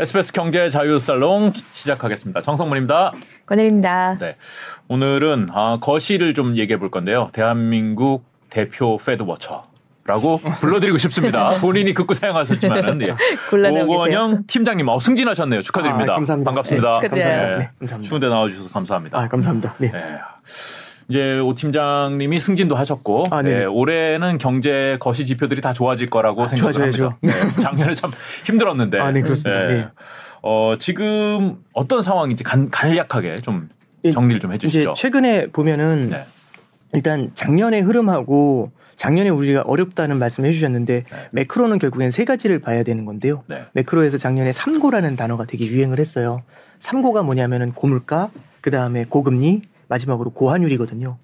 SBS 경제 자유 살롱 시작하겠습니다. 정성문입니다. 권혜리입니다. 네. 오늘은 아, 거시를 좀 얘기해 볼 건데요. 대한민국 대표 패드워처. 라고 불러드리고 싶습니다. 본인이 극구 사용하셨지만은 예. 오건영 팀장님, 어, 승진하셨네요. 축하드립니다. 아, 감사합니다. 반갑습니다. 네, 축하드려요. 네. 네, 감사합니다. 추운데 나와주셔서 감사합니다. 아, 감사합니다. 네. 네. 이제 오 팀장님이 승진도 하셨고 아, 네. 네, 올해는 경제 거시 지표들이 다 좋아질 거라고 아, 생각을. 합니다. 네, 작년에 참 힘들었는데. 아, 네, 그렇습니다. 네. 어, 지금 어떤 상황인지 간, 간략하게 좀 예, 정리를 좀 해주시죠. 최근에 보면은 네. 일단 작년의 흐름하고 작년에 우리가 어렵다는 말씀을 해주셨는데 네. 매크로는 결국엔 세 가지를 봐야 되는 건데요. 네. 매크로에서 작년에 삼고라는 단어가 되게 유행을 했어요. 삼고가 뭐냐면은 고물가, 그 다음에 고금리, 마지막으로 고환율이거든요.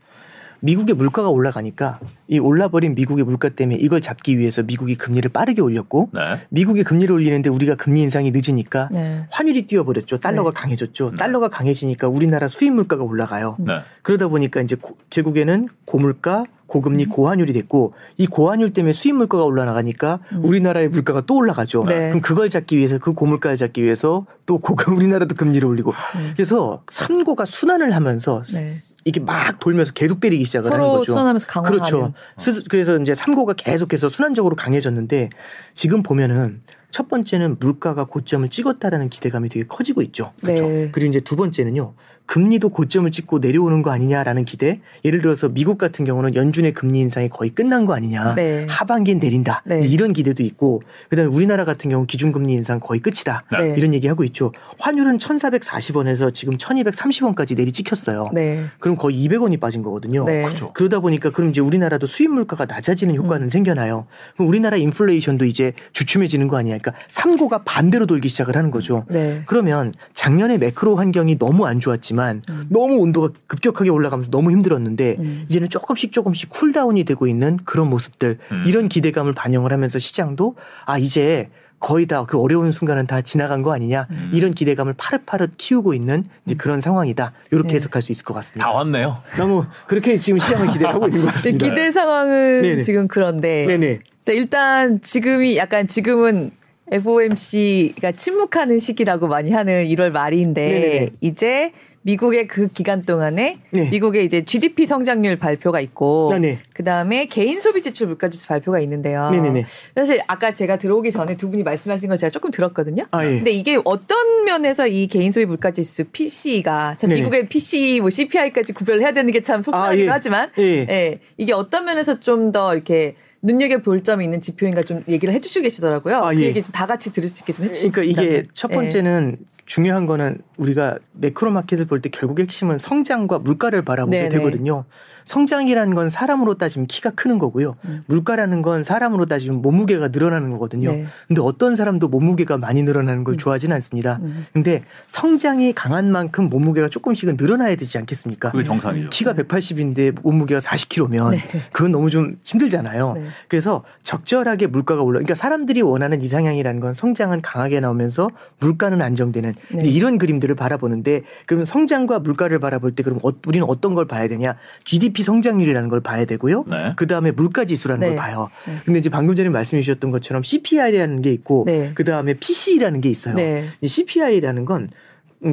미국의 물가가 올라가니까 이 올라버린 미국의 물가 때문에 이걸 잡기 위해서 미국이 금리를 빠르게 올렸고 네. 미국이 금리를 올리는데 우리가 금리 인상이 늦으니까 네. 환율이 뛰어버렸죠. 달러가 네. 강해졌죠. 네. 달러가 강해지니까 우리나라 수입 물가가 올라가요. 네. 그러다 보니까 이제 고- 결국에는 고물가, 고금리, 고환율이 됐고 이 고환율 때문에 수입 물가가 올라가니까 음. 우리나라의 물가가 또 올라가죠. 네. 그럼 그걸 잡기 위해서 그 고물가를 잡기 위해서 또 고금 우리나라도 금리를 올리고 음. 그래서 삼고가 순환을 하면서 네. 이게 막 돌면서 계속 때리기 시작을 하는 거죠. 수원하면서 강화하는. 그렇죠. 스- 그래서 이제 삼고가 계속해서 순환적으로 강해졌는데 지금 보면은 첫 번째는 물가가 고점을 찍었다라는 기대감이 되게 커지고 있죠. 그렇죠. 네. 그리고 이제 두 번째는요. 금리도 고점을 찍고 내려오는 거 아니냐라는 기대. 예를 들어서 미국 같은 경우는 연준의 금리 인상이 거의 끝난 거 아니냐. 네. 하반기엔 내린다. 네. 이런 기대도 있고 그다음에 우리나라 같은 경우 기준금리 인상 거의 끝이다. 네. 네. 이런 얘기 하고 있죠. 환율은 1,440원에서 지금 1,230원까지 내리 찍혔어요. 네. 그럼 거의 200원이 빠진 거거든요. 네. 그렇죠. 그러다 보니까 그럼 이제 우리나라도 수입 물가가 낮아지는 효과는 생겨나요. 그럼 우리나라 인플레이션도 이제 주춤해지는 거 아니야. 그러니까 삼고가 반대로 돌기 시작을 하는 거죠. 네. 그러면 작년에 매크로 환경이 너무 안 좋았지만 음. 너무 온도가 급격하게 올라가면서 너무 힘들었는데 음. 이제는 조금씩 조금씩 cool down이 되고 있는 그런 모습들 음. 이런 기대감을 반영을 하면서 시장도 아 이제 거의 다 그 어려운 순간은 다 지나간 거 아니냐 음. 이런 기대감을 파릇파릇 키우고 있는 이제 그런 상황이다 이렇게 네. 해석할 수 있을 것 같습니다. 다 왔네요. 너무 그렇게 지금 시장을 기대하고 있는 것 네, 같습니다. 기대 상황은 네네. 지금 그런데 네네. 네, 일단 지금이 약간 지금은 FOMC가 침묵하는 시기라고 많이 하는 1월 말인데 네네네. 이제 미국의 그 기간 동안에 네. 미국의 이제 GDP 성장률 발표가 있고 네네. 그 다음에 개인 소비 지출 물가 지수 발표가 있는데요. 네네네. 사실 아까 제가 들어오기 전에 두 분이 말씀하신 걸 제가 조금 들었거든요. 아 예. 근데 이게 어떤 면에서 이 개인 소비 물가 지수 PC가 참 네네. 미국의 PC 뭐 CPI까지 구별을 해야 되는 게 참 속상하기도 아, 예. 하지만 예. 예, 이게 어떤 면에서 좀 더 이렇게 눈여겨 볼 점이 있는 지표인가 좀 얘기를 해주시고 계시더라고요. 아, 그 예. 얘기 좀다 같이 들을 수 있게 좀 해주시면 그러니까 이게 첫 예. 번째는 중요한 거는 우리가 매크로 마켓을 볼 때 결국 핵심은 성장과 물가를 바라보게 네네. 되거든요. 성장이라는 건 사람으로 따지면 키가 크는 거고요. 음. 물가라는 건 사람으로 따지면 몸무게가 늘어나는 거거든요. 네. 근데 어떤 사람도 몸무게가 많이 늘어나는 걸 음. 좋아하지는 않습니다. 음. 근데 성장이 강한 만큼 몸무게가 조금씩은 늘어나야 되지 않겠습니까? 그게 정상이죠. 키가 180인데 몸무게가 40kg면 네. 그건 너무 좀 힘들잖아요. 네. 그래서 적절하게 물가가 올라. 그러니까 사람들이 원하는 이상향이라는 건 성장은 강하게 나오면서 물가는 안정되는 네. 이런 그림들을 바라보는데 그럼 성장과 물가를 바라볼 때 그럼 어- 우리는 어떤 걸 봐야 되냐? GDP 성장률이라는 걸 봐야 되고요. 네. 그 다음에 물가 지수라는 네. 걸 봐요. 네. 근데 이제 방금 전에 말씀해 주셨던 것처럼 CPI라는 게 있고 네. 그 다음에 PCE라는 게 있어요. 네. 이 CPI라는 건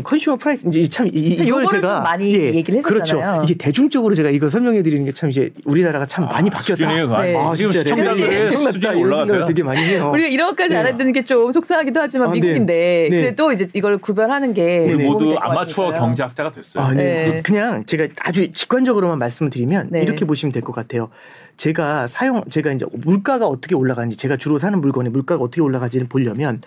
consumer price 이제 참 이, 이걸 제가 좀 많이 얘기를 했었잖아요. 그렇죠. 이게 대중적으로 제가 이거 설명해 드리는 게 참 이제 우리나라가 참 많이 바뀌었다. 수준이 네. 아, 진짜 시청자들의 엄청났다. 수준이 올라가세요. 되게 많이 해요. 우리가 이런 것까지 네. 알아듣는 게 좀 속상하기도 하지만 아, 네. 미국인데 네. 그래도 이제 이걸 구별하는 게 우리 모두 아마추어 같으니까요. 경제학자가 됐어요. 아, 네. 네. 그냥 제가 아주 직관적으로만 말씀을 드리면 네. 이렇게 보시면 될 것 같아요. 제가 사용 제가 이제 물가가 어떻게 올라가는지 제가 주로 사는 물건의 물가가 어떻게 올라가지를 보려면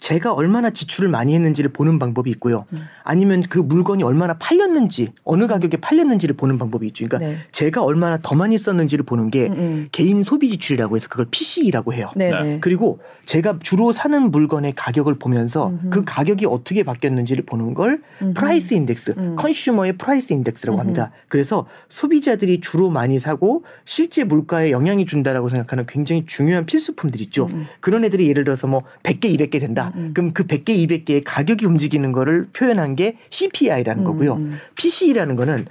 제가 얼마나 지출을 많이 했는지를 보는 방법이 있고요. 음. 아니면 그 물건이 얼마나 팔렸는지 어느 가격에 팔렸는지를 보는 방법이 있죠. 그러니까 네. 제가 얼마나 더 많이 썼는지를 보는 게 음, 음. 개인 소비 지출이라고 해서 그걸 PCE라고 해요. 네, 네. 네. 그리고 제가 주로 사는 물건의 가격을 보면서 음흠. 그 가격이 어떻게 바뀌었는지를 보는 걸 음흠. price index, 음. consumer의 price index라고 음흠. 합니다. 그래서 소비자들이 주로 많이 사고 실제 물가에 영향이 준다라고 생각하는 굉장히 중요한 필수품들 있죠. 음. 그런 애들이 예를 들어서 뭐 100개, 200개 된다. 음. 그럼 그 100개, 200개의 가격이 움직이는 거를 표현한 게 CPI라는 거고요. 음, 음. PCE라는 거는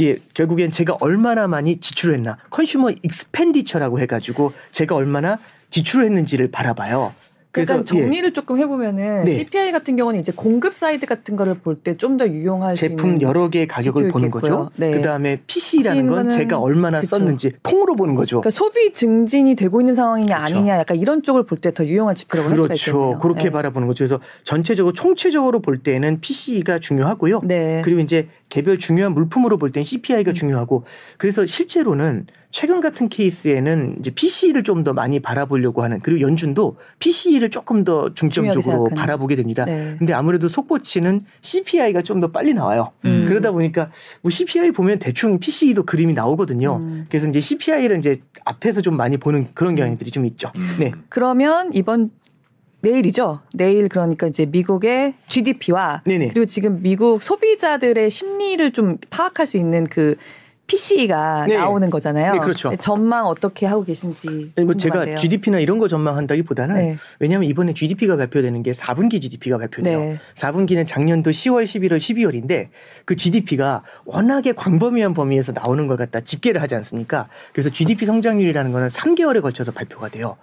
예, 결국엔 제가 얼마나 많이 지출을 했나. consumer expenditure라고 해 가지고 제가 얼마나 지출을 했는지를 바라봐요. 그래서 그러니까 정리를 조금 해보면은 네. CPI 같은 경우는 이제 공급 사이드 같은 거를 볼 때 좀 더 유용할 수 제품 여러 개의 가격을 보는. 거죠. 네. 그다음에 PCE라는 건 제가 얼마나 그쵸. 썼는지 통으로 보는 거죠. 그러니까 소비 증진이 되고 있는 상황이냐 그렇죠. 아니냐 약간 이런 쪽을 볼 때 더 유용한 지표라고 할 수가 그렇죠. 있겠네요. 그렇게 네. 바라보는 거죠. 그래서 전체적으로 총체적으로 볼 때는 PC가 중요하고요. 네. 그리고 이제 개별 중요한 물품으로 볼 때는 CPI가 음. 중요하고 그래서 실제로는 최근 같은 케이스에는 이제 PC를 좀 더 많이 바라보려고 하는 그리고 연준도 PC를 조금 더 중점적으로. 바라보게 됩니다. 네. 근데 아무래도 속보치는 CPI가 좀 더 빨리 나와요. 음. 그러다 보니까 뭐 CPI 보면 대충 PC도 그림이 나오거든요. 음. 그래서 이제 CPI를 이제 앞에서 좀 많이 보는 그런 경향들이 좀 있죠. 음. 네. 그러면 이번 내일이죠. 내일 그러니까 이제 미국의 GDP와 네네. 그리고 지금 미국 소비자들의 심리를 좀 파악할 수 있는 그 PC가 네. 나오는 거잖아요. 네, 그렇죠. 전망 어떻게 하고 계신지 뭐 제가. GDP나 이런 거 전망한다기보다는 네. 왜냐하면 이번에 GDP가 발표되는 게 4분기 GDP가 발표돼요. 네. 4분기는 작년도 10월, 11월, 12월인데 그 GDP가 워낙에 광범위한 범위에서 나오는 걸 갖다 집계를 하지 않습니까? 그래서 GDP 성장률이라는 거는 3개월에 걸쳐서 발표가 돼요.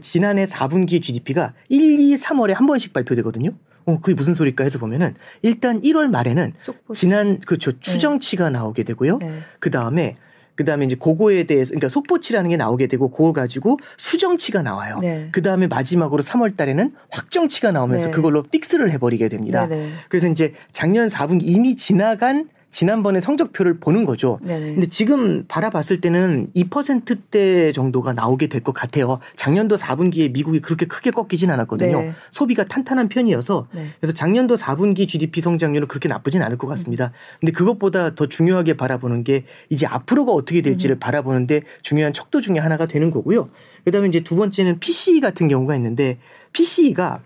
지난해 4분기 GDP가 1, 2, 3월에 한 번씩 발표되거든요. 어, 그게 무슨 소리일까 해서 보면은 일단 1월 말에는 속보 지난 그저 추정치가 나오게 되고요. 네. 그 다음에 그 다음에 이제 그거에 대해서 그러니까 속보치라는 게 나오게 되고 그걸 가지고 수정치가 나와요. 네. 그 다음에 마지막으로 3월 달에는 확정치가 나오면서 네. 그걸로 픽스를 해버리게 됩니다. 네네. 그래서 이제 작년 4분기 이미 지나간 지난번에 성적표를 보는 거죠. 네네. 근데 지금 바라봤을 때는 2%대 정도가 나오게 될 것 같아요. 작년도 4분기에 미국이 그렇게 크게 꺾이진 않았거든요. 네. 소비가 탄탄한 편이어서 네. 그래서 작년도 4분기 GDP 성장률은 그렇게 나쁘진 않을 것 같습니다. 근데 그것보다 더 중요하게 바라보는 게 이제 앞으로가 어떻게 될지를 음. 바라보는데 중요한 척도 중에 하나가 되는 거고요. 그다음에 이제 두 번째는 PCE 같은 경우가 있는데 PCE가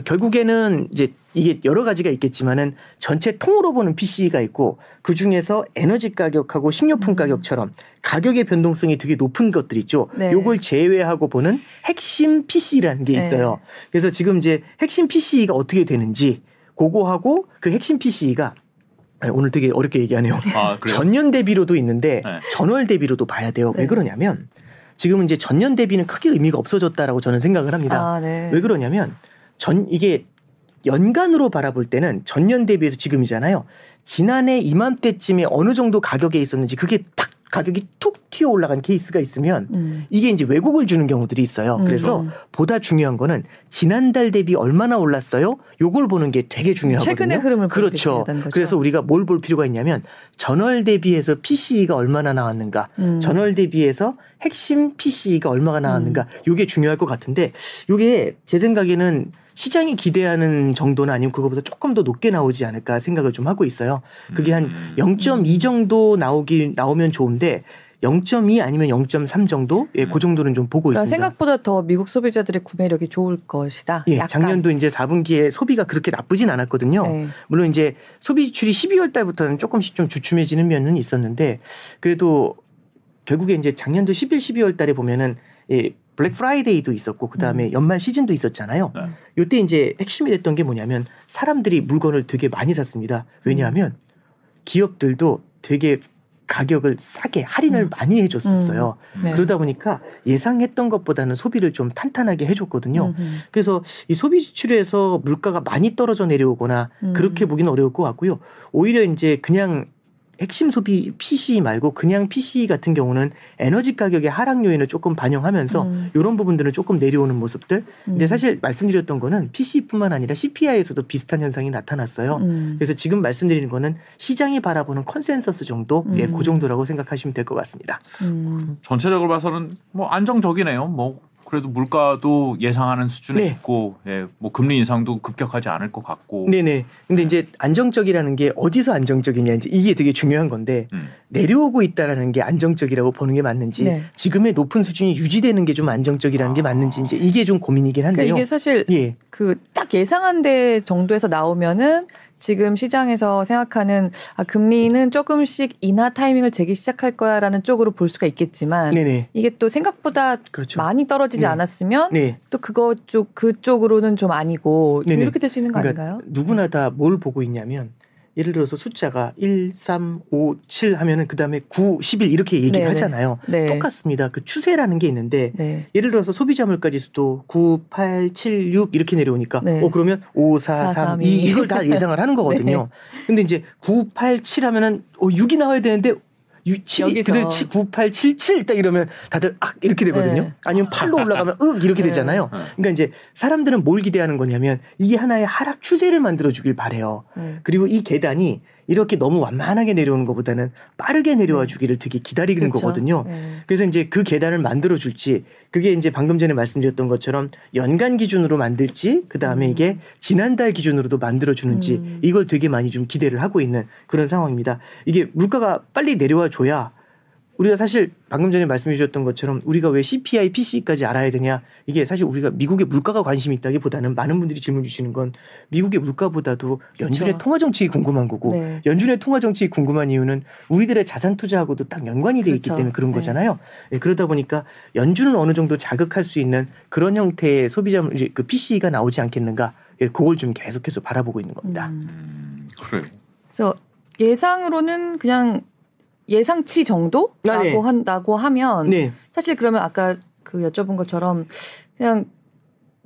결국에는 이제 이게 여러 가지가 있겠지만은 전체 통으로 보는 PCE가 있고 그 중에서 에너지 가격하고 식료품 음. 가격처럼 가격의 변동성이 되게 높은 것들 있죠. 네. 요걸 제외하고 보는 핵심 PC라는 게 네. 있어요. 그래서 지금 이제 핵심 PC가 어떻게 되는지 그거하고 그 핵심 PC가 오늘 되게 어렵게 얘기하네요. 아, 그래요? 전년 대비로도 있는데 네. 전월 대비로도 봐야 돼요. 네. 왜 그러냐면 지금은 이제 전년 대비는 크게 의미가 없어졌다라고 저는 생각을 합니다. 아, 네. 왜 그러냐면 전 이게 연간으로 바라볼 때는 전년 대비해서 지금이잖아요. 지난해 이맘때쯤에 어느 정도 가격에 있었는지 그게 딱 가격이 툭 튀어 올라간 케이스가 있으면 음. 이게 이제 왜곡을 주는 경우들이 있어요. 음. 그래서 보다 중요한 거는 지난달 대비 얼마나 올랐어요? 요걸 보는 게 되게 중요하거든요. 최근의 흐름을 그렇죠. 그래서 우리가 뭘 볼 필요가 있냐면 전월 대비해서 PC가 얼마나 나왔는가, 음. 전월 대비해서 핵심 PC가 얼마가 나왔는가, 요게 중요할 것 같은데 요게 제 생각에는 시장이 기대하는 정도는 아니면 그거보다 조금 더 높게 나오지 않을까 생각을 좀 하고 있어요. 그게 한 음. 0.2 정도 나오기 나오면 좋은데 0.2 아니면 0.3 정도 예, 그 정도는 좀 보고 그러니까 있습니다. 생각보다 더 미국 소비자들의 구매력이 좋을 것이다. 예, 약간. 작년도 이제 4분기에 소비가 그렇게 나쁘진 않았거든요. 네. 물론 이제 소비 지출이 12월 달부터는 조금씩 좀 주춤해지는 면은 있었는데 그래도 결국에 이제 작년도 11, 12월 달에 보면은 예, 블랙 프라이데이도 있었고 그다음에 음. 연말 시즌도 있었잖아요. 네. 요때 이제 핵심이 됐던 게 뭐냐면 사람들이 물건을 되게 많이 샀습니다. 왜냐하면 기업들도 되게 가격을 싸게 할인을 음. 많이 해줬었어요. 네. 그러다 보니까 예상했던 것보다는 소비를 좀 탄탄하게 해줬거든요. 음, 그래서 이 소비 지출에서 물가가 많이 떨어져 내려오거나 음. 그렇게 보기는 어려울 것 같고요. 오히려 이제 그냥 핵심 소비 PCE 말고 그냥 PCE 같은 경우는 에너지 가격의 하락 요인을 조금 반영하면서 음. 이런 부분들은 조금 내려오는 모습들. 근데 음. 사실 말씀드렸던 거는 PCE뿐만 아니라 CPI에서도 비슷한 현상이 나타났어요. 음. 그래서 지금 말씀드리는 거는 시장이 바라보는 컨센서스 정도, 예, 음. 그 정도라고 생각하시면 될 것 같습니다. 음. 전체적으로 봐서는 뭐 안정적이네요. 뭐 그래도 물가도 예상하는 수준에 네. 있고, 예, 뭐 금리 인상도 급격하지 않을 것 같고. 네네. 근데 이제 안정적이라는 게 어디서 안정적이냐 이제 이게 되게 중요한 건데 음. 내려오고 있다라는 게 안정적이라고 보는 게 맞는지 네. 지금의 높은 수준이 유지되는 게 좀 안정적이라는 게 맞는지 이제 이게 좀 고민이긴 그러니까 한데요. 이게 사실 예. 그딱 예상한 데 정도에서 나오면은 지금 시장에서 생각하는 아, 금리는 조금씩 인하 타이밍을 재기 시작할 거야라는 쪽으로 볼 수가 있겠지만 네네. 이게 또 생각보다 그렇죠. 많이 떨어지지 네. 않았으면 네. 또 그거 쪽 그쪽으로는 좀 아니고 좀 네네. 이렇게 될 수 있는 거 그러니까 아닌가요? 누구나 다 뭘 보고 있냐면 예를 들어서 숫자가 1, 3, 5, 7 하면은 그 다음에 9, 11 이렇게 얘기를 네네. 하잖아요. 네. 똑같습니다. 그 추세라는 게 있는데 네. 예를 들어서 소비자 물가 지수도 9, 8, 7, 6 이렇게 내려오니까 네. 어 그러면 5, 4, 4, 3, 3, 2 2. 이걸 다 예상을 하는 거거든요. 근데 이제 9, 8, 7 하면은 어 6이 나와야 되는데 6, 7이 여기서. 그대로 7, 9, 8, 7, 7 딱 이러면 다들 악 이렇게 되거든요. 네. 아니면 8로 올라가면 윽 이렇게 네. 되잖아요. 네. 그러니까 이제 사람들은 뭘 기대하는 거냐면 이게 하나의 하락 추세를 만들어 주길 바래요. 네. 그리고 이 계단이 이렇게 너무 완만하게 내려오는 것보다는 빠르게 내려와 주기를 되게 기다리는 네. 그렇죠. 거거든요. 네. 그래서 이제 그 계단을 만들어 줄지 그게 이제 방금 전에 말씀드렸던 것처럼 연간 기준으로 만들지 그 다음에 음. 이게 지난달 기준으로도 만들어 주는지 음. 이걸 되게 많이 좀 기대를 하고 있는 그런 상황입니다. 이게 물가가 빨리 내려와 줘야 우리가 사실 방금 전에 말씀해 주셨던 것처럼 우리가 왜 CPI, PC까지 알아야 되냐 이게 사실 우리가 미국의 물가가 관심이 있다기보다는 많은 분들이 질문 주시는 건 미국의 물가보다도 연준의 그렇죠. 통화 정책이 궁금한 거고 네. 연준의 통화 정책이 궁금한 이유는 우리들의 자산 투자하고도 딱 연관이 돼 있기 그렇죠. 때문에 그런 네. 거잖아요. 예, 그러다 보니까 연준은 어느 정도 자극할 수 있는 그런 형태의 소비자 이제 그 PC가 나오지 않겠는가? 예, 그걸 좀 계속해서 바라보고 있는 겁니다. 음. 음, 그래요. 그래서 예상으로는 그냥 예상치 정도라고 아, 네. 한다고 하면 네, 사실 그러면 아까 그 여쭤본 것처럼 그냥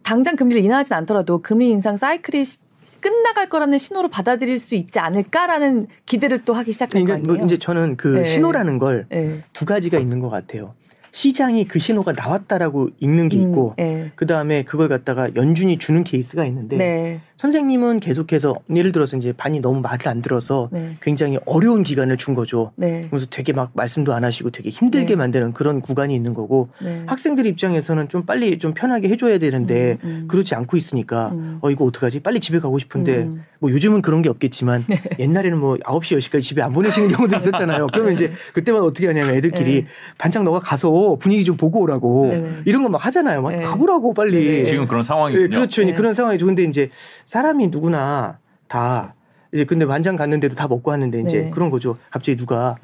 당장 금리를 인하하진 않더라도 금리 인상 사이클이 시- 끝나갈 거라는 신호로 받아들일 수 있지 않을까라는 기대를 또 하기 시작한 거 그러니까 아니에요? 뭐 이제 저는 그 네. 신호라는 걸두 네. 가지가 있는 것 같아요. 시장이 그 신호가 나왔다라고 읽는 게 있고 음, 네. 그 다음에 그걸 갖다가 연준이 주는 케이스가 있는데 네. 선생님은 계속해서 예를 들어서 이제 반이 너무 말을 안 들어서 네. 굉장히 어려운 기간을 준 거죠. 네. 그래서 되게 막 말씀도 안 하시고 되게 힘들게 네. 만드는 그런 구간이 있는 거고 네. 학생들 입장에서는 좀 빨리 좀 편하게 해줘야 되는데 음, 음. 그렇지 않고 있으니까 음. 어 이거 어떡하지 빨리 집에 가고 싶은데 음. 뭐 요즘은 그런 게 없겠지만 옛날에는 뭐 9시 10시까지 집에 안 보내시는 경우도 있었잖아요 그러면 이제 그때만 어떻게 하냐면 애들끼리 네. 반짝 너가 가서 분위기 좀 보고 오라고 네네. 이런 거 막 하잖아요 막 네. 가보라고 빨리 네. 지금 그런 예, 상황이군요. 그렇죠 네. 그런 상황이죠 근데 이제 사람이 누구나 다 이제 근데 완장 갔는데도 다 먹고 왔는데 이제 네. 그런 거죠 갑자기 누가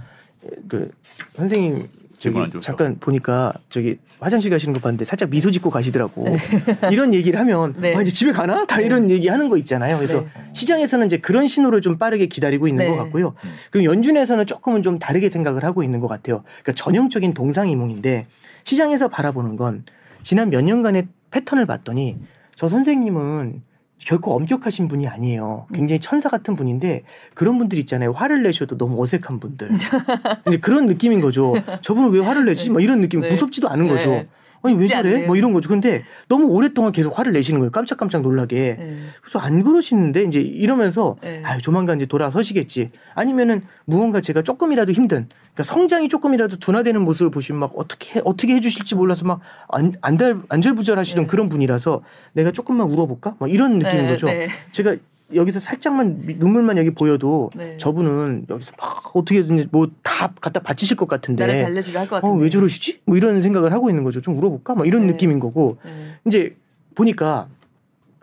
그 선생님 저기. 잠깐 보니까 저기 화장실 가시는 거 봤는데 살짝 미소 짓고 가시더라고. 이런 얘기를 하면 네. 아, 이제 집에 가나? 다 이런 얘기 하는 거 있잖아요. 그래서 네. 시장에서는 이제 그런 신호를 좀 빠르게 기다리고 있는 네. 것 같고요. 음. 그리고 연준에서는 조금은 좀 다르게 생각을 하고 있는 것 같아요. 그러니까 전형적인 동상이몽인데 시장에서 바라보는 건 지난 몇 년간의 패턴을 봤더니 저 선생님은 결코 엄격하신 분이 아니에요. 굉장히 천사 같은 분인데 그런 분들 있잖아요. 화를 내셔도 너무 어색한 분들. 근데 그런 느낌인 거죠. 저분은 왜 화를 내지? 막 이런 느낌 네. 무섭지도 않은 거죠. 네. 아니 왜 저래? 뭐 이런 거죠. 근데 너무 오랫동안 계속 화를 내시는 거예요. 깜짝깜짝 놀라게. 네. 그래서 안 그러시는데 이제 이러면서 네. 아유 조만간 이제 돌아서시겠지. 아니면은 무언가 제가 조금이라도 힘든 그러니까 성장이 조금이라도 둔화되는 모습을 보시면 막 어떻게 어떻게 해주실지 몰라서 막 안, 안달 안절부절하시던 네. 그런 분이라서 내가 조금만 울어볼까? 막 이런 느낌인 네, 거죠. 네. 제가 여기서 살짝만 미- 눈물만 여기 보여도 네. 저분은 여기서 막 어떻게든 뭐다 갖다 바치실 것 같은데 나를 달래주려 할 것 같은데. 어, 왜 저러시지? 뭐 이런 생각을 하고 있는 거죠. 좀 울어볼까? 막 이런 네. 느낌인 거고 네. 이제 보니까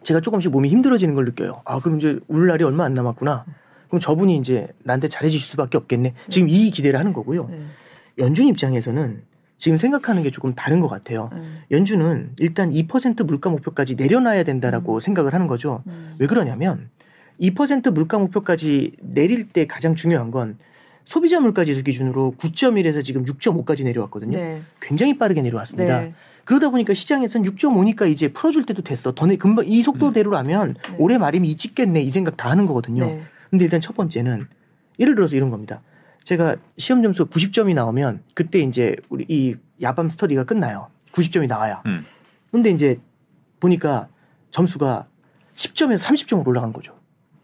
제가 조금씩 몸이 힘들어지는 걸 느껴요. 아, 그럼 이제 울 날이 얼마 안 남았구나. 그럼 저분이 이제 나한테 잘해주실 수밖에 없겠네. 지금 이 기대를 하는 거고요. 네. 연준 입장에서는 지금 생각하는 게 조금 다른 것 같아요. 네. 연준은 일단 2% 물가 목표까지 내려놔야 된다라고 음. 생각을 하는 거죠. 음. 왜 그러냐면 2% 물가 목표까지 내릴 때 가장 중요한 건 소비자 물가 지수 기준으로 9.1에서 지금 6.5까지 내려왔거든요. 네. 굉장히 빠르게 내려왔습니다. 네. 그러다 보니까 시장에선 6.5니까 이제 풀어줄 때도 됐어. 더 내, 금방 이 속도대로라면 네. 올해 말이면 이 찍겠네. 이 생각 다 하는 거거든요. 네. 근데 일단 첫 번째는 예를 들어서 이런 겁니다. 제가 시험 점수 90점이 나오면 그때 이제 우리 이 야밤 스터디가 끝나요. 90점이 나와요. 음. 근데 이제 보니까 점수가 10점에서 30점으로 올라간 거죠.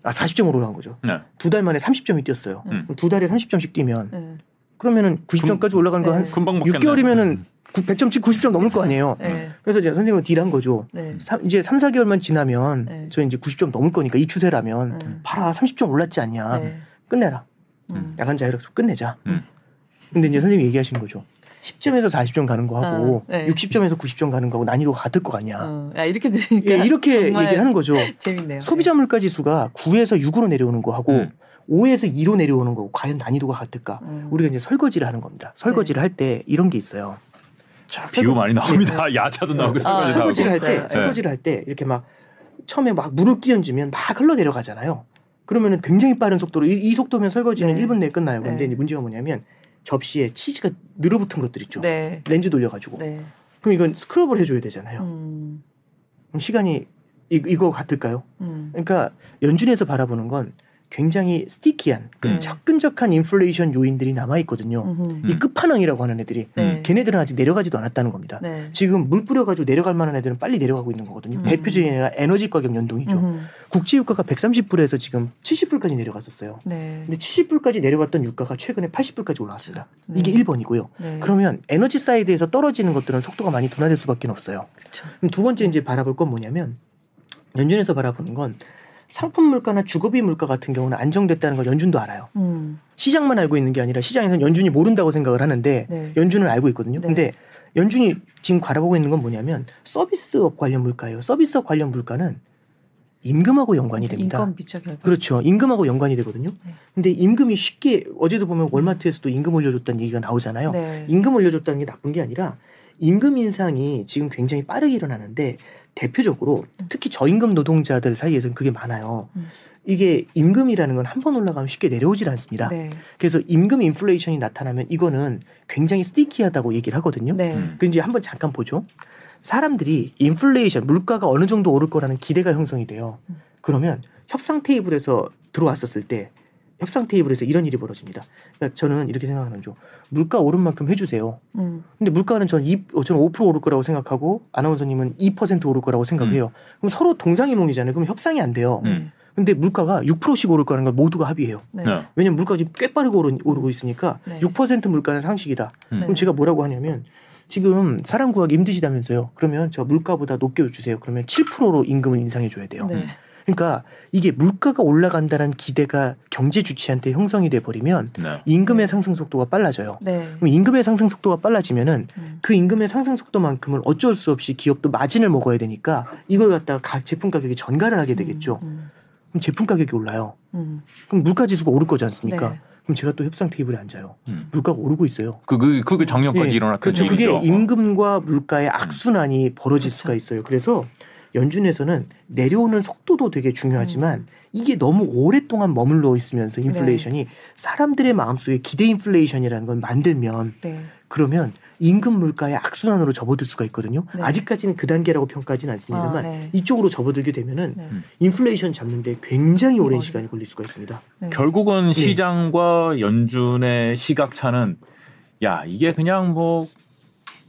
아, 40점으로 올라간 거죠. 네. 두달 만에 30점이 뛰었어요. 음. 두 달에 30점씩 뛰면 네. 그러면은 90점까지 올라간 거한 네. 금방 먹겠네. 6개월이면은 100점씩 90점 넘을 거 아니에요. 네. 그래서 이제 선생님은 딜한 거죠. 네. 삼- 이제 3, 4개월만 지나면 네. 저 이제 90점 넘을 거니까 이 추세라면 네. 봐라 30점 올랐지 않냐. 네. 끝내라. 음. 야간 자율학습 끝내자. 음. 근데 이제 선생님이 얘기하신 거죠. 10점에서 40점 가는 거 하고 아, 네. 60점에서 90점 가는 거하고 난이도가 같을 거 아니야. 어. 야, 이렇게 들으니까 예, 이렇게 얘기를 하는 거죠. 재밌네요. 소비자 물가 지 수가 9에서 6으로 내려오는 거 하고 음. 5에서 2로 내려오는 거고 과연 난이도가 같을까? 네. 음. 우리가 이제 설거지를 하는 겁니다. 설거지를 할때 이런 게 있어요. 자, 비유 많이 나옵니다. 야자도 나오고 아, 설거지도 설거지를 할. 때. 설거지를 할 때 이렇게 막 처음에 막 물을 끼얹으면 막 흘러 내려가잖아요. 그러면은 굉장히 빠른 속도로 이, 이 속도면 설거지는 네. 1분 내에 끝나요. 근데 네. 이제 문제가 뭐냐면 접시에 치즈가 늘어붙은 것들 있죠. 네. 렌즈 돌려가지고. 네. 그럼 이건 스크럽을 해줘야 되잖아요. 음. 그럼 시간이 이, 이거 같을까요? 음. 그러니까 연준에서 바라보는 건 굉장히 sticky한 네. 끈적끈적한 인플레이션 요인들이 남아 있거든요. 이 끝판왕이라고 하는 애들이 네. 걔네들은 아직 내려가지도 않았다는 겁니다. 네. 지금 물 뿌려가지고 내려갈 만한 애들은 빨리 내려가고 있는 거거든요. 음. 대표적인 애가 에너지 가격 연동이죠. 국제 유가가 130불에서 지금 70불까지 내려갔었어요. 네. 근데 70불까지 내려갔던 유가가 최근에 80불까지 올라왔습니다. 네. 이게 1번이고요. 네. 그러면 에너지 사이드에서 떨어지는 것들은 속도가 많이 둔화될 수밖에 없어요. 그쵸. 그럼 두 번째 이제 바라볼 건 뭐냐면 연준에서 바라보는 건 상품 물가나 주거비 물가 같은 경우는 안정됐다는 걸 연준도 알아요. 음. 시장만 알고 있는 게 아니라 시장에서는 연준이 모른다고 생각을 하는데 네. 연준을 알고 있거든요. 네. 근데 연준이 지금 바라보고 있는 건 뭐냐면 서비스업 관련 물가예요. 서비스업 관련 물가는 임금하고 연관이 됩니다. 쪽이 그렇죠. 임금하고 연관이 되거든요. 네. 근데 임금이 쉽게 어제도 보면 월마트에서도 임금 올려줬다는 얘기가 나오잖아요. 네. 임금 올려줬다는 게 나쁜 게 아니라 임금 인상이 지금 굉장히 빠르게 일어나는데 대표적으로 특히 저임금 노동자들 사이에서는 그게 많아요. 음. 이게 임금이라는 건 한 번 올라가면 쉽게 내려오질 않습니다. 네. 그래서 임금 인플레이션이 나타나면 이거는 굉장히 스티키하다고 얘기를 하거든요. 네. 음. 그 이제 한번 잠깐 보죠. 사람들이 인플레이션 물가가 어느 정도 오를 거라는 기대가 형성이 돼요. 음. 그러면 협상 테이블에서 들어왔었을 때 협상 테이블에서 이런 일이 벌어집니다. 그러니까 저는 이렇게 생각하는 거죠. 물가 오른 만큼 해주세요. 음. 근데 물가는 전 2, 어, 저는 5% 오를 거라고 생각하고 아나운서님은 2% 오를 거라고 생각해요. 그럼 서로 동상이몽이잖아요. 그럼 협상이 안 돼요. 음. 근데 물가가 6%씩 오를 거라는 걸 모두가 합의해요. 네. 네. 왜냐면 물가가 지금 꽤 빠르게 오르, 오르고 있으니까 네. 6% 물가는 상식이다. 음. 그럼 제가 뭐라고 하냐면 지금 사람 구하기 힘드시다면서요. 그러면 저 물가보다 높게 주세요. 그러면 7%로 임금을 인상해 줘야 돼요. 네. 그러니까 이게 물가가 올라간다는 기대가 경제 주체한테 형성이 돼 버리면 네. 임금의 상승 속도가 빨라져요. 네. 그럼 임금의 상승 속도가 빨라지면은 음. 그 임금의 상승 속도만큼은 어쩔 수 없이 기업도 마진을 먹어야 되니까 이걸 갖다가 각 제품 가격에 전가를 하게 되겠죠. 음. 그럼 제품 가격이 올라요. 음. 그럼 물가 지수가 오를 거지 않습니까? 네. 그럼 제가 또 협상 테이블에 앉아요. 음. 물가가 오르고 있어요. 그, 그, 그게 작년까지 예, 일어났던 그렇죠. 얘기죠. 그게 임금과 물가의 악순환이 벌어질 그렇죠. 수가 있어요. 그래서 연준에서는 내려오는 속도도 되게 중요하지만 음. 이게 너무 오랫동안 머물러 있으면서 인플레이션이 네. 사람들의 마음속에 기대 인플레이션이라는 걸 만들면 네. 그러면 임금 물가의 악순환으로 접어들 수가 있거든요. 네. 아직까지는 그 단계라고 평가하지는 않습니다만 아, 네. 이쪽으로 접어들게 되면은 네. 인플레이션 잡는데 굉장히 오랜 어려워요. 시간이 걸릴 수가 있습니다. 네. 결국은 시장과 연준의 시각 차는 야 이게 그냥 뭐